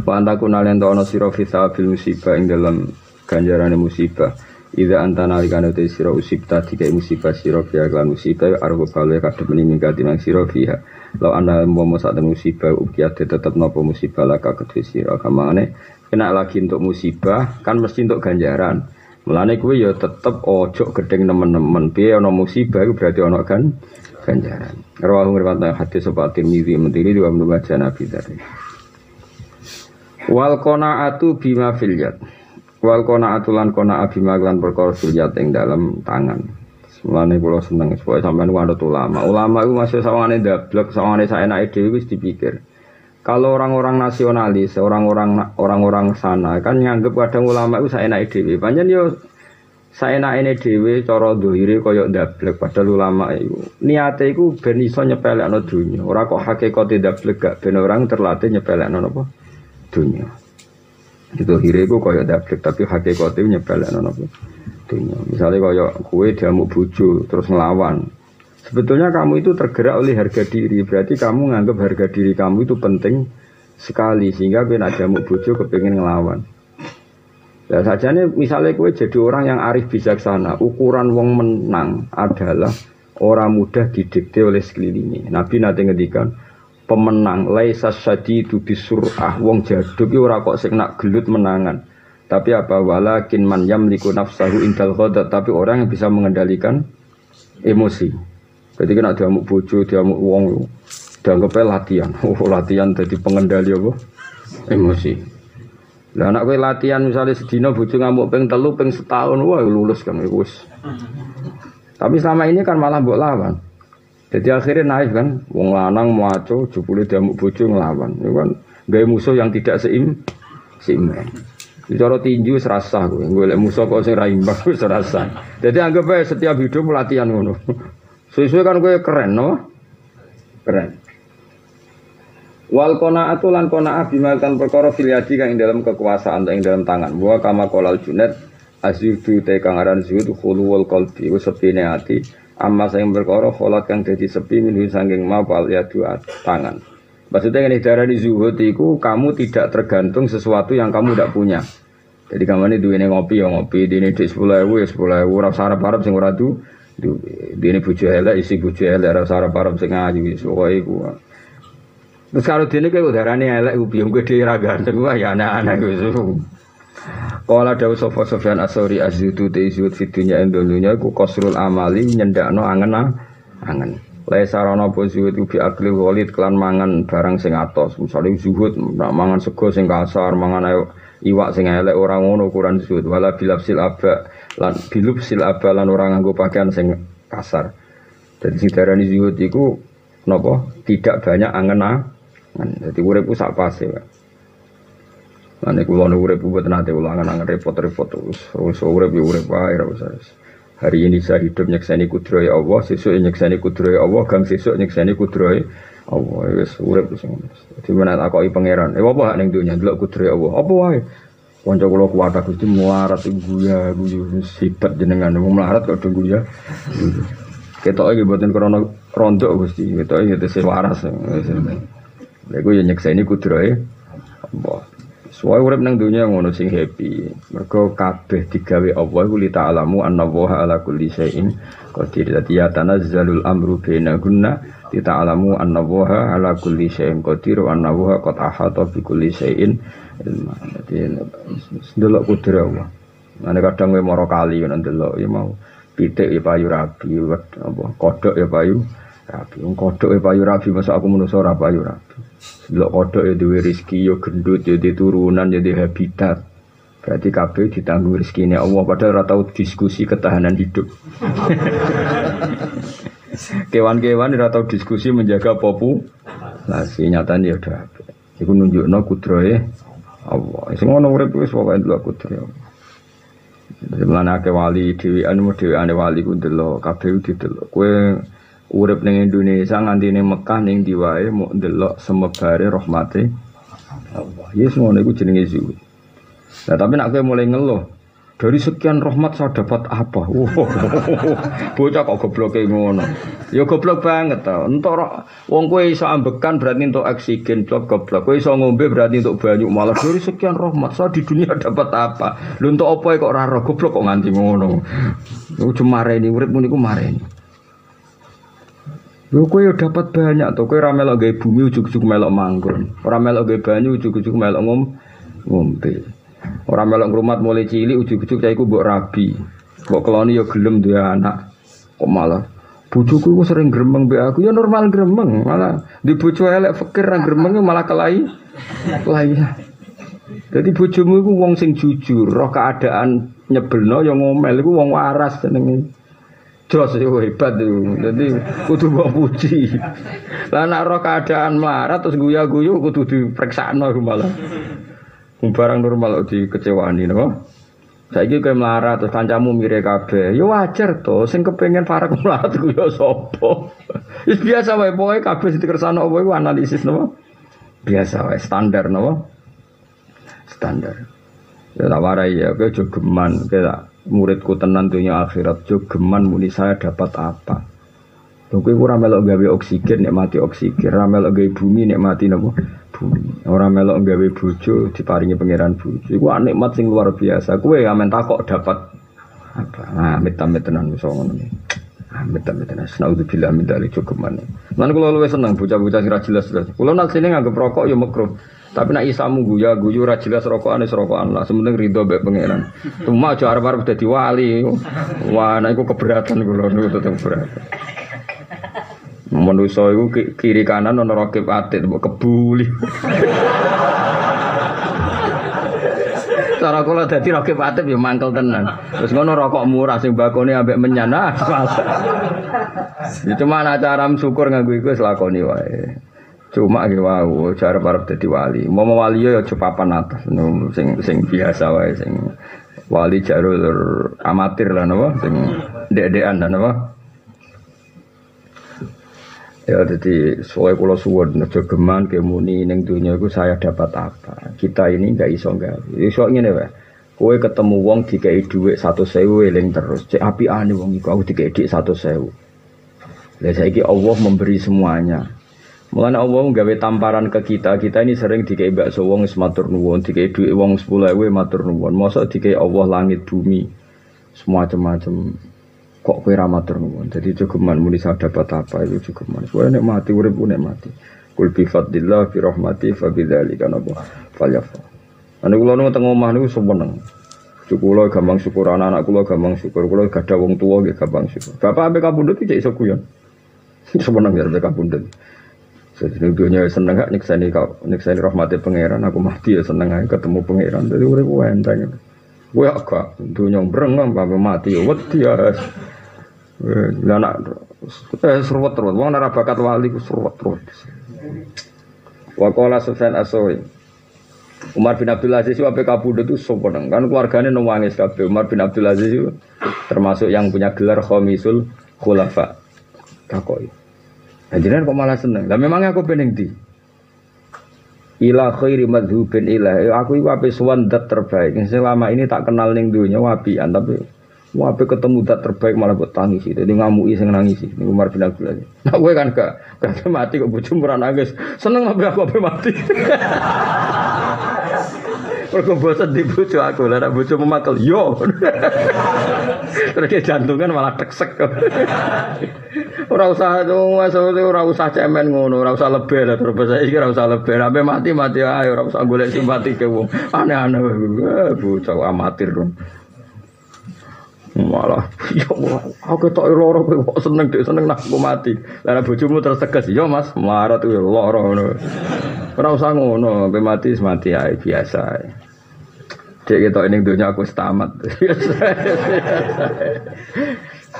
Wa antakuna lan ana sira fi musibah ing dalam ganjaran musibah. Ida antana alikane te sira usibta dikai musibah sira fiha lan musibah argo bale kadhe meni mingkati nang sira fiha. Lau anda mau saat musibah ukiat tetap nopo musibah laka kedua sira kamane kena lagi untuk musibah kan mesti untuk ganjaran. Mulane kuwi ya tetep ojo gedeng nemen-nemen. Piye ana musibah iku berarti ana kan ganjaran. Rawahu ngriwayat hadis sapa Tirmidzi mentiri dua menunggu Nabi dari. Wal qanaatu bima fil Wal kona atulan kona abima lan perkara sulyat ing dalam tangan. Mulane kula seneng supaya sampean ku anut ulama. Ulama itu masih sawane dablek, sawane saenake dhewe wis dipikir. Kalau orang-orang nasionalis, orang-orang orang-orang sana kan nganggep kadang ulama itu saenake dhewe. Panjen yo saenake dhewe cara dohire kaya dablek padahal ulama itu niate iku ben iso nyepelekno donya. Ora kok hakikate dablek gak ben orang terlatih nyepelekno napa? Dunya. Itu hiriku kaya dablek tapi hakikatnya nyebelek nono dunia. Misalnya kaya kue diamuk buju terus ngelawan. Sebetulnya kamu itu tergerak oleh harga diri. Berarti kamu nganggap harga diri kamu itu penting sekali sehingga kena diamuk buju kepingin ngelawan. Ya saja nih misalnya kue jadi orang yang arif bijaksana, ukuran wong menang adalah orang mudah didikte oleh sekelilingnya. Nabi nanti ngedikan, pemenang laisa itu bisurah wong jaduk ora kok sing nak gelut menangan tapi apa? Walakin man yamliku nafsahu indal ghadab tapi orang yang bisa mengendalikan emosi. Jadi kena diamuk bojo diamuk wong dianggap latihan. [LAUGHS] Oh latihan jadi pengendali apa? Emosi. Lah anak kowe latihan misalnya sedina bojo ngamuk peng telu peng setahun wah lulus kan wis. Tapi selama ini kan malah mbok lawan. Jadi akhirnya naik kan, wong lanang maco, jupule diamuk bojo ngelawan. Itu kan gaya musuh yang tidak seim, seimbang. Bicara tinju serasa gue, gue liat musuh kok sing raimbang gue [LAUGHS] serasa. Jadi anggap aja setiap hidup pelatihan ngono. [LAUGHS] Sesuai kan gue keren, no? Keren. Wal kona atulan kona bima kan perkara filiasi kang dalam kekuasaan yang dalam tangan. Buah kama kolal junet asyudu te kang aran zuhud khulu wal qalbi ku sepine ati Amma sayang berkoro kholat kang jadi sepi minhu sangking mapal ya dua tangan. Maksudnya ini darah di zuhud itu kamu tidak tergantung sesuatu yang kamu tidak punya. Jadi kamu ini duit ngopi ya ngopi, di ini di sepuluh ewu ya sepuluh ewu, rasa harap harap sing ora tu, di ini bujuk isi bujuk elek rasa harap harap sing ngaji, pokoknya iku. Terus kalau di ini kayak udaranya elek, biung gue di raga, gua ya anak-anak gitu. Kala dawu sapa Sofyan Asori azzudu te zuhud fi dunya ing dunya iku kasrul amali nyendakno angen angen. Lai sarana apa zuhud bi akli walid kelan mangan barang sing atos. Misale zuhud nak mangan sego sing kasar, mangan ayo iwak sing elek ora ngono ukuran zuhud. Wala bilafsil aba lan bilufsil aba lan ora nganggo pakaian sing kasar. Jadi sing darani zuhud iku napa? Tidak banyak angen angen. Dadi urip sak pase, Pak. Ane kula nu urip buat nate ulangan angan repot-repot terus. Terus urip ya urip wae ra usah. Hari ini saya hidup nyekseni kudrohe Allah, sesuk nyekseni kudrohe Allah, gang sesuk nyekseni kudrohe Allah. Wis urip wis ngono. Dadi menawa takoki pangeran, "Eh apa ning donya ndelok kudrohe Allah?" Apa wae? Kanca kula kuwat Gusti muarat guya guyu sifat jenengan melarat kok do guya. Ketoke iki mboten krana rondok Gusti, ketoke ya tesih waras. Lha iku ya nyekseni kudrohe Allah. Soale urip nang dunya ngono sing happy. Mergo kabeh digawe Allah iku li ta'lamu anna wa ala kulli syai'in qadir. Dadi ya tanazzalul amru baina gunna li ta'lamu anna wa ala kulli syai'in qadir wa anna wa qad ahata bi kulli syai'in ilma. Dadi ndelok kudrat Allah. Ane kadang kowe mara kali ngono ndelok ya mau pitik ya payu rabi, apa kodhok ya payu rabi. Wong kodhok ya payu rabi masa aku manusa ora payu rabi. Delok kodok ya duwe rezeki ya gendut ya di turunan ya di habitat. Berarti kabeh ditanggung rezekine Allah padahal ora tau diskusi ketahanan hidup. [LAUGHS] Kewan-kewan ora tau diskusi menjaga populasi nyatane ya udah. Iku nunjukno kudrohe Allah. Sing ngono urip wis pokoke delok kudrohe Allah. Jadi melana ke wali dewi anu dewi ane wali ku delok kabeh didelok. Kowe urip ning Indonesia nganti ning Mekah ning diwae mau ndelok semebare rahmate Allah. Yes ngono iku jenenge zuhud. Nah, tapi nak kowe mulai ngeluh, dari sekian rahmat saya dapat apa? Wow. [LAUGHS] Bocah kok goblok ngono. Ya goblok banget ta. Entuk wong kowe iso ambekan berarti untuk oksigen, blok goblok. Kowe iso ngombe berarti untuk banyu. Malah dari sekian rahmat saya di dunia [LAUGHS] dapat apa? Lu untuk apa kok ora goblok kok nganti ngono. Lu cuma mareni uripmu niku mareni. Lho kowe yo dapat banyak to, kowe ora melok bumi ujug-ujug melok manggon. Ora melok banyu ujug-ujug melok ngom ngombe. Ora melok ngrumat mulai cilik ujug-ujug cah iku mbok rabi. Mbok keloni yo gelem duwe anak. Kok malah bojoku iku sering gremeng mbek aku ya normal gremeng, malah di bojo elek fakir ra malah kelai. Kelai. Jadi bojomu iku wong sing jujur, roh keadaan nyebelno ya ngomel iku wong waras jenenge. Jos itu hebat itu. Jadi kudu mbok puji. Lah nek roh keadaan melarat terus guya-guyu kudu dipreksakno malah. Barang normal dikecewani napa? Saiki kowe melarat terus kancamu mire kabeh. Ya wajar to, sing kepengin parek melarat ku ya sapa. Wis biasa wae pokoke kabeh dikersano apa iku analisis napa? Biasa wae standar napa? Standar. Ya tak warai ya, kowe jogeman, kowe muridku tenan dunia akhirat geman muni saya dapat apa Lho kowe ora melok gawe oksigen nek mati oksigen, ora melok gawe bumi nek mati napa? Bumi. Ora melok gawe bojo diparingi pangeran bojo. Iku nikmat sing luar biasa. Kowe amen takok dapat apa? Nah, amit-amit tenan iso ngono iki. Amit-amit tenan. Naudzubillah min dzalik jogeman. Lan kula luwih seneng bocah-bocah sing ra jelas-jelas. Kula sini nganggep rokok ya makruh. Tapi nak isamu guya guyu ora jelas rokokan wis rokokan lah. Sementing ridho mbek pangeran. Cuma aja arep-arep dadi wali. Wah, nek iku keberatan kula niku tetep berat. Manusa iku kiri kanan ana rakib atit mbok kebuli. Cara kula dadi rakib atit ya mangkel tenan. Terus ngono rokok murah sing bakone ambek menyana. Ya cuma acara syukur nganggo iku wis lakoni wae. Cuma gitu wow, cara para jadi wali. Mau wali ya cepapan atas, sing sing biasa wae, sing wali jalur amatir lah nopo, sing dek-dekan lah nopo. Ya jadi soal kalau suwon jogeman kemuni neng dunia itu saya dapat apa? Kita ini nggak iso nggak. Iso ngene wae. Kowe ketemu wong dhuwit satu sewu eling terus. Cek api ane wong iku aku satu sewu. Lah saiki Allah memberi semuanya. Mulane Allah gawe tamparan ke kita. Kita ini sering dikai bakso wong wis matur nuwun, dikai dhuwit wong 10.000 matur nuwun. Mosok dikai Allah langit bumi. Semua macam kok kowe ra matur nuwun. Jadi cukuman muni dapat apa itu cukuman. Kowe nek mati urip nek mati. Kul bi fadlillah bi rahmati fa bidzalika nabah falyafa. Ane kula nu teng omah niku seneng. Cukulo gampang syukur anak-anak kula gampang syukur. Kula gadah wong tuwa nggih gampang syukur. Bapak ambek kabundut iki iso guyon. [LAUGHS] Seneng ya ambek kabundut. Jadi dunia seneng gak nyekseni kau nyekseni rahmati pangeran aku mati ya seneng aja ketemu pangeran. Jadi urip gue enteng gue agak dunia berengam apa mati. Ya wedi ya lah nak eh seruat terus wong nara bakat wali ku seruat terus Wakola Sufyan Asowi Umar bin Abdul Aziz itu apa itu sopan kan keluarganya nangis kabeh. Umar bin Abdul Aziz itu termasuk yang punya gelar Khomisul Khulafa. Takoi Ajaran kok malah seneng. Lah memangnya aku pengen di. Ila khairi madhubin ilah. Eh, aku itu apa suan dat terbaik. Selama ini tak kenal ning dunia wapian tapi wapi ketemu dat terbaik malah buat tangis Jadi ngamui sing nangis Ini Umar bin Abdul Aziz. [LAUGHS] Nah gue kan gak gak mati kok bojo nangis. Seneng apa aku apa mati. [LAUGHS] Mergo di bojo aku, lah nek bojo memakel yo. [LAUGHS] Terus dia jantungan malah teksek. [LAUGHS] ora usah wes ora usah cemen ngono, ora usah lebih lah terus saya iki ora usah lebih. Sampai mati mati ae ora usah golek simpati ke wong. Aneh-aneh bocah amatir dong. Malah [LAUGHS] ya aku tok loro kok seneng dek seneng nak aku mati. Lah bojomu terus tegas, "Ya Mas, melarat kuwi loro ngono." Ora usah ngono, sampai mati mati ae biasa. Cek kita ini dunia aku setamat. [LAUGHS]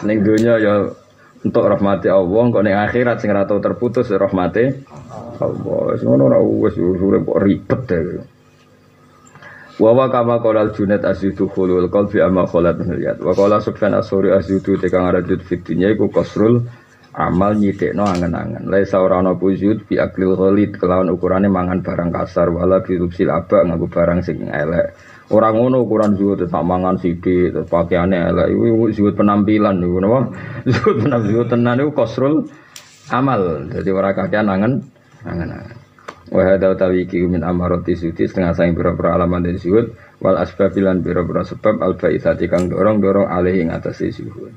Neng dunia ya untuk rahmati Allah, kok neng akhirat sing ratau terputus rahmati Allah. Semua orang wes urip ribet deh. Wa kama qala al-Junaid azidu khulul qalbi amma khalat min Wa qala subhan asuri azidu tekang rajut fitunya iku kasrul amal nyidekno angen-angen. Laisa ora ana pujud bi aklil ghalid kelawan ukurane mangan barang kasar wala bi rubsil aba nganggo barang sing elek. Orang ngono ukuran zuhud tetap mangan sidik, terus pakaiannya elek. Iku zuhud penampilan niku napa? [LAUGHS] Zuhud penampilan zuhud tenan niku kosrul amal. Jadi orang kakean angen angen. Wa hadza utawi iki min amarati sudi setengah saing pira-pira alaman dari zuhud wal asbabilan pira-pira sebab al baitsati kang dorong-dorong alih ing atas zuhud.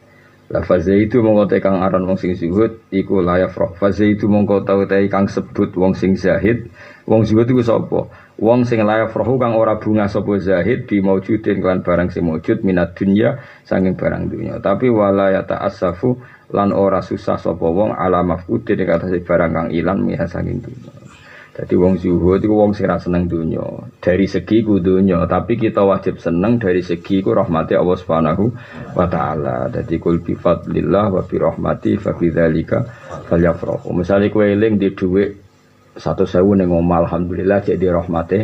La faze itu mongko kang aran wong sing zuhud iku layak roh. Faze itu mongko tau kang sebut wong sing zahid. Wong zuhud iku sapa? Wong sing layak frohu kang ora bunga sapa zahid di maujudin kan barang sing maujud minat dunya saking barang dunya. Tapi wala ta'assafu lan ora susah sapa wong ala mafkudin ing atase barang kang ilang miha saking dunya. Jadi wong zuhud itu wong sing seneng dunya. Dari segi ku dunya, tapi kita wajib seneng dari segi ku rahmati Allah Subhanahu wa taala. Jadi kul bi fadlillah wa bi rahmati fa bidzalika falyafrahu. Misale kowe eling di dhuwit satu sewu neng omah alhamdulillah jadi rahmati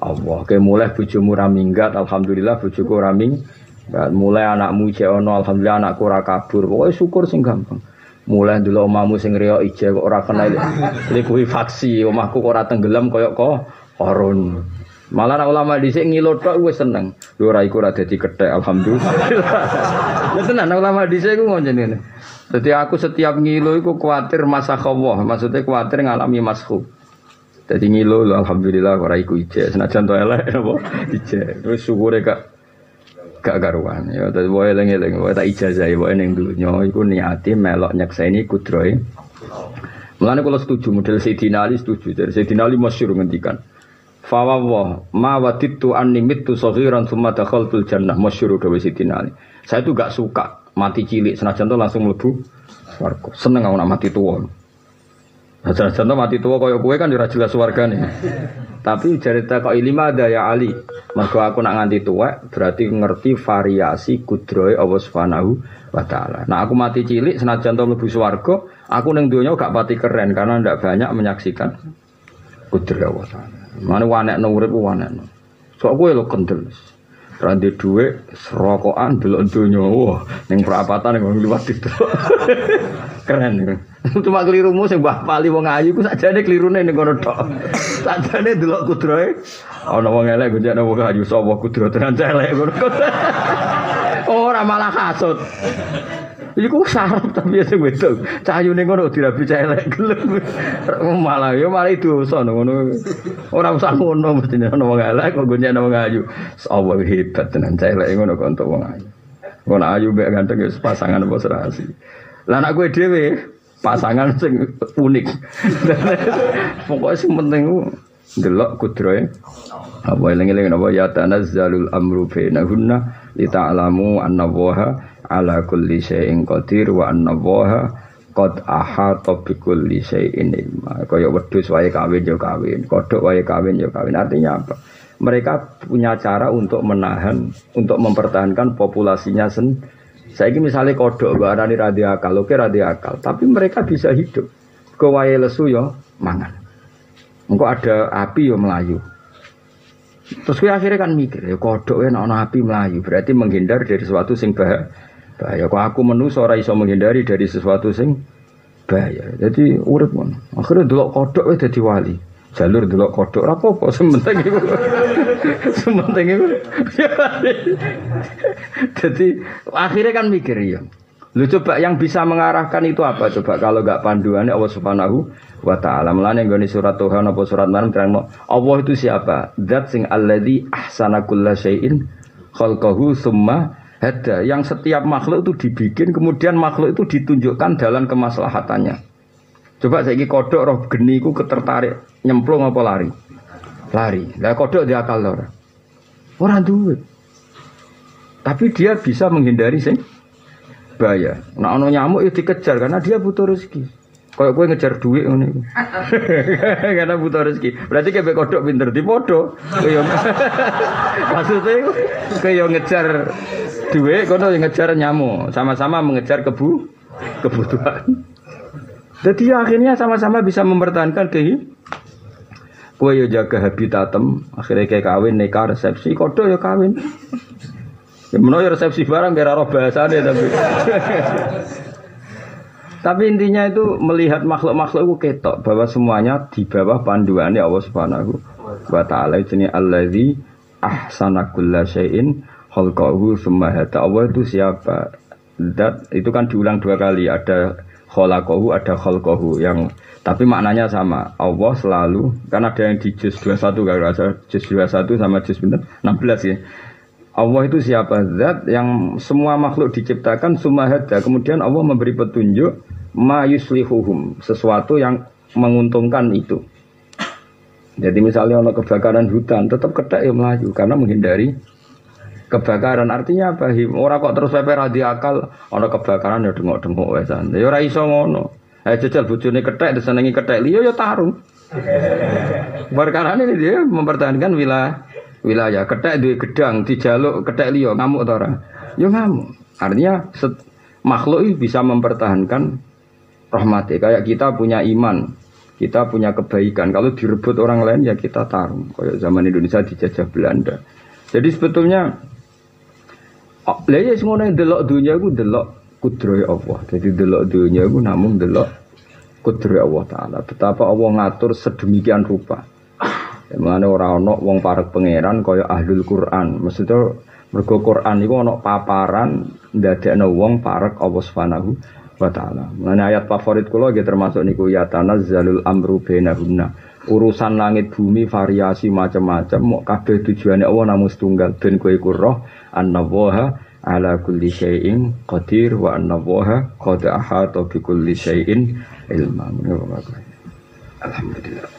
Allah. Oke mulai bujumu raminggat alhamdulillah bujuku raming. Mulai anakmu cek ono alhamdulillah anakku ora kabur. Pokoknya syukur sing gampang. Mulai dulu omahmu sing riyo ije kok ora kena likuwi [LAUGHS] faksi omahku ora tenggelam koyok kok korun. Malah nak ulama dhisik ngilo tok wis seneng. Lho ora iku ora dadi kethek alhamdulillah. [LAUGHS] Ya tenan ulama dhisik ku ngono jenenge. Jadi aku setiap ngilu itu khawatir masa khawatir, maksudnya khawatir ngalami masku. Jadi ngilu, alhamdulillah ora iku ije. Senajan to elek [LAUGHS] apa ije. Terus syukure gak gak karuan. Ya dadi wae eling-eling, wae tak ijazah wae ning dunya iku niati melok nyekseni kudrohe. Mulane kula setuju model Sayyidina Ali setuju. Dari Sayyidina Ali masyhur ngendikan. Fawa ma waditu anni mitu saghiran summa dakhaltul jannah masyhur dawe Sayyidina Ali. Saya tuh gak suka mati cilik senajan tuh langsung swarga. Seneng aku nak mati tua. Senajan tuh mati tua koyo kue kan ora jelas nih. Tapi cerita kok ilima ada ya Ali. Mergo aku nak nganti tua berarti ngerti variasi kudroy Allah Subhanahu wa taala. Nah, aku mati cilik senajan tuh mlebu swarga, aku neng dunia gak pati keren karena ndak banyak menyaksikan kudroy Allah taala. Mana wanek urip wanek. Sok kowe lo kendel. Randi duwe serokokan delok donya. Wah, ning perapatan ning liwat itu. [LAUGHS] Keren. [LAUGHS] Cuma kelirumu sing Mbah Pali wong ayu ku sakjane klirune ning kono tok. [LAUGHS] Sakjane delok kudroe ana wong elek gonjane wong ayu sapa kudro tenan celek ngono. [LAUGHS] Ora malah kasut. Iku sarap tapi sing wedok. Cahayune ngono dirabi celek gelem. Malah yo malah dosa ngono. Ora usah ngono mesti ana wong elek kok gone ana wong ayu. Allah hebat tenan celek ngono kok untuk wong ayu. Wong ayu mek ganteng ya pasangan apa serasi. Lah anak gue dhewe pasangan sing unik. [LAUGHS] Pokoknya sing penting ndelok kudroe Apa eling-eling apa ya tanazzalul amru bainahunna li ta'lamu anna Allaha ala kulli syai'in qadir wa anna Allaha qad ahata bi kulli syai'in ilma. Kaya wedhus wae kawin yo kawin, kodhok wae kawin yo kawin. Artinya apa? Mereka punya cara untuk menahan, untuk mempertahankan populasinya sen. Saya ini misalnya kodok, barani radiakal, oke radiakal, tapi mereka bisa hidup. Kewaye lesu yo mangan. Engkau ada api yo melayu. Terus gue akhirnya kan mikir, ya kodok ya nak api melayu, berarti menghindar dari sesuatu sing bahaya. Bahaya. Kok aku menu ora iso menghindari dari sesuatu sing bahaya. Jadi urip mon. Akhirnya dulu kodok ya jadi wali. Jalur dulu kodok apa-apa sementing itu. Sementing itu. jadi akhirnya kan mikir ya. Lu coba yang bisa mengarahkan itu apa coba kalau nggak panduannya Allah Subhanahu wa taala. Mulane nggone surat Tuhan apa surat mana terang Allah itu siapa? Zat sing alladzi ahsana kulla syai'in khalqahu summa hada. Yang setiap makhluk itu dibikin kemudian makhluk itu ditunjukkan dalam kemaslahatannya. Coba saya kodok roh geni ku ketertarik nyemplung apa lari? Lari. Lah kodok dia akal ora. Orang duit. Tapi dia bisa menghindari sing bahaya. Nah ono nyamuk itu dikejar karena dia butuh rezeki. Kayak gue ngejar duit ini. [LAUGHS] karena butuh rezeki. Berarti kayak kodok pinter di podo. [LAUGHS] Maksudnya kayak ngejar duit, kono ngejar nyamuk. Sama-sama mengejar kebu kebutuhan. Jadi akhirnya sama-sama bisa mempertahankan kehidupan. Kue yo jaga habitatem, akhirnya kayak kawin nikah resepsi, kodok ya kawin. Ya menawa resepsi barang kira roh bahasane tapi. tapi intinya itu melihat makhluk-makhluk itu ketok bahwa semuanya di bawah panduannya Allah Subhanahu wa taala ini allazi ahsana kulla syai'in khalqahu summa hada. Allah itu siapa? Dat itu kan diulang dua kali ada khalaqahu ada khalqahu yang tapi maknanya sama. Allah selalu kan ada yang di juz 21 kalau rasa juz 21 sama juz 16 ya. Allah itu siapa? Zat yang semua makhluk diciptakan sumahada kemudian Allah memberi petunjuk ma yuslihuhum sesuatu yang menguntungkan itu. Jadi misalnya ono kebakaran hutan tetap kedak ya melaju karena menghindari kebakaran. Artinya apa? Orang kok terus pepe radi akal kebakaran ya dengok dengok wesan ya ora iso ngono ayo jajal bojone ketek disenengi ketek liyo ya tarung perkara ini dia mempertahankan wilayah wilayah. Ketek di gedang, dijaluk ketek liyo ngamuk atau orang? Yo ngamuk. Artinya set, makhluk bisa mempertahankan rahmati. Kayak kita punya iman, kita punya kebaikan. Kalau direbut orang lain ya kita tarung. Kayak zaman Indonesia dijajah Belanda. Jadi sebetulnya lah ya semuanya delok dunia itu delok kudroy Allah. Jadi delok dunia itu namun delok kudroy Allah Taala. Betapa Allah ngatur sedemikian rupa. Mana orang ono wong parek pangeran kaya ahlul Quran. Maksudnya mergo Quran iku ono paparan ndadekno wong parek Allah Subhanahu wa taala. Mana ayat favorit kula nggih termasuk niku ya tanazzalul amru bainahunna. Urusan langit bumi variasi macam-macam, mau kabeh tujuannya Allah namun setunggal ben kowe roh annallaha ala kulli syai'in qadir wa annallaha qad ahata bi kulli syai'in ilma. Alhamdulillah.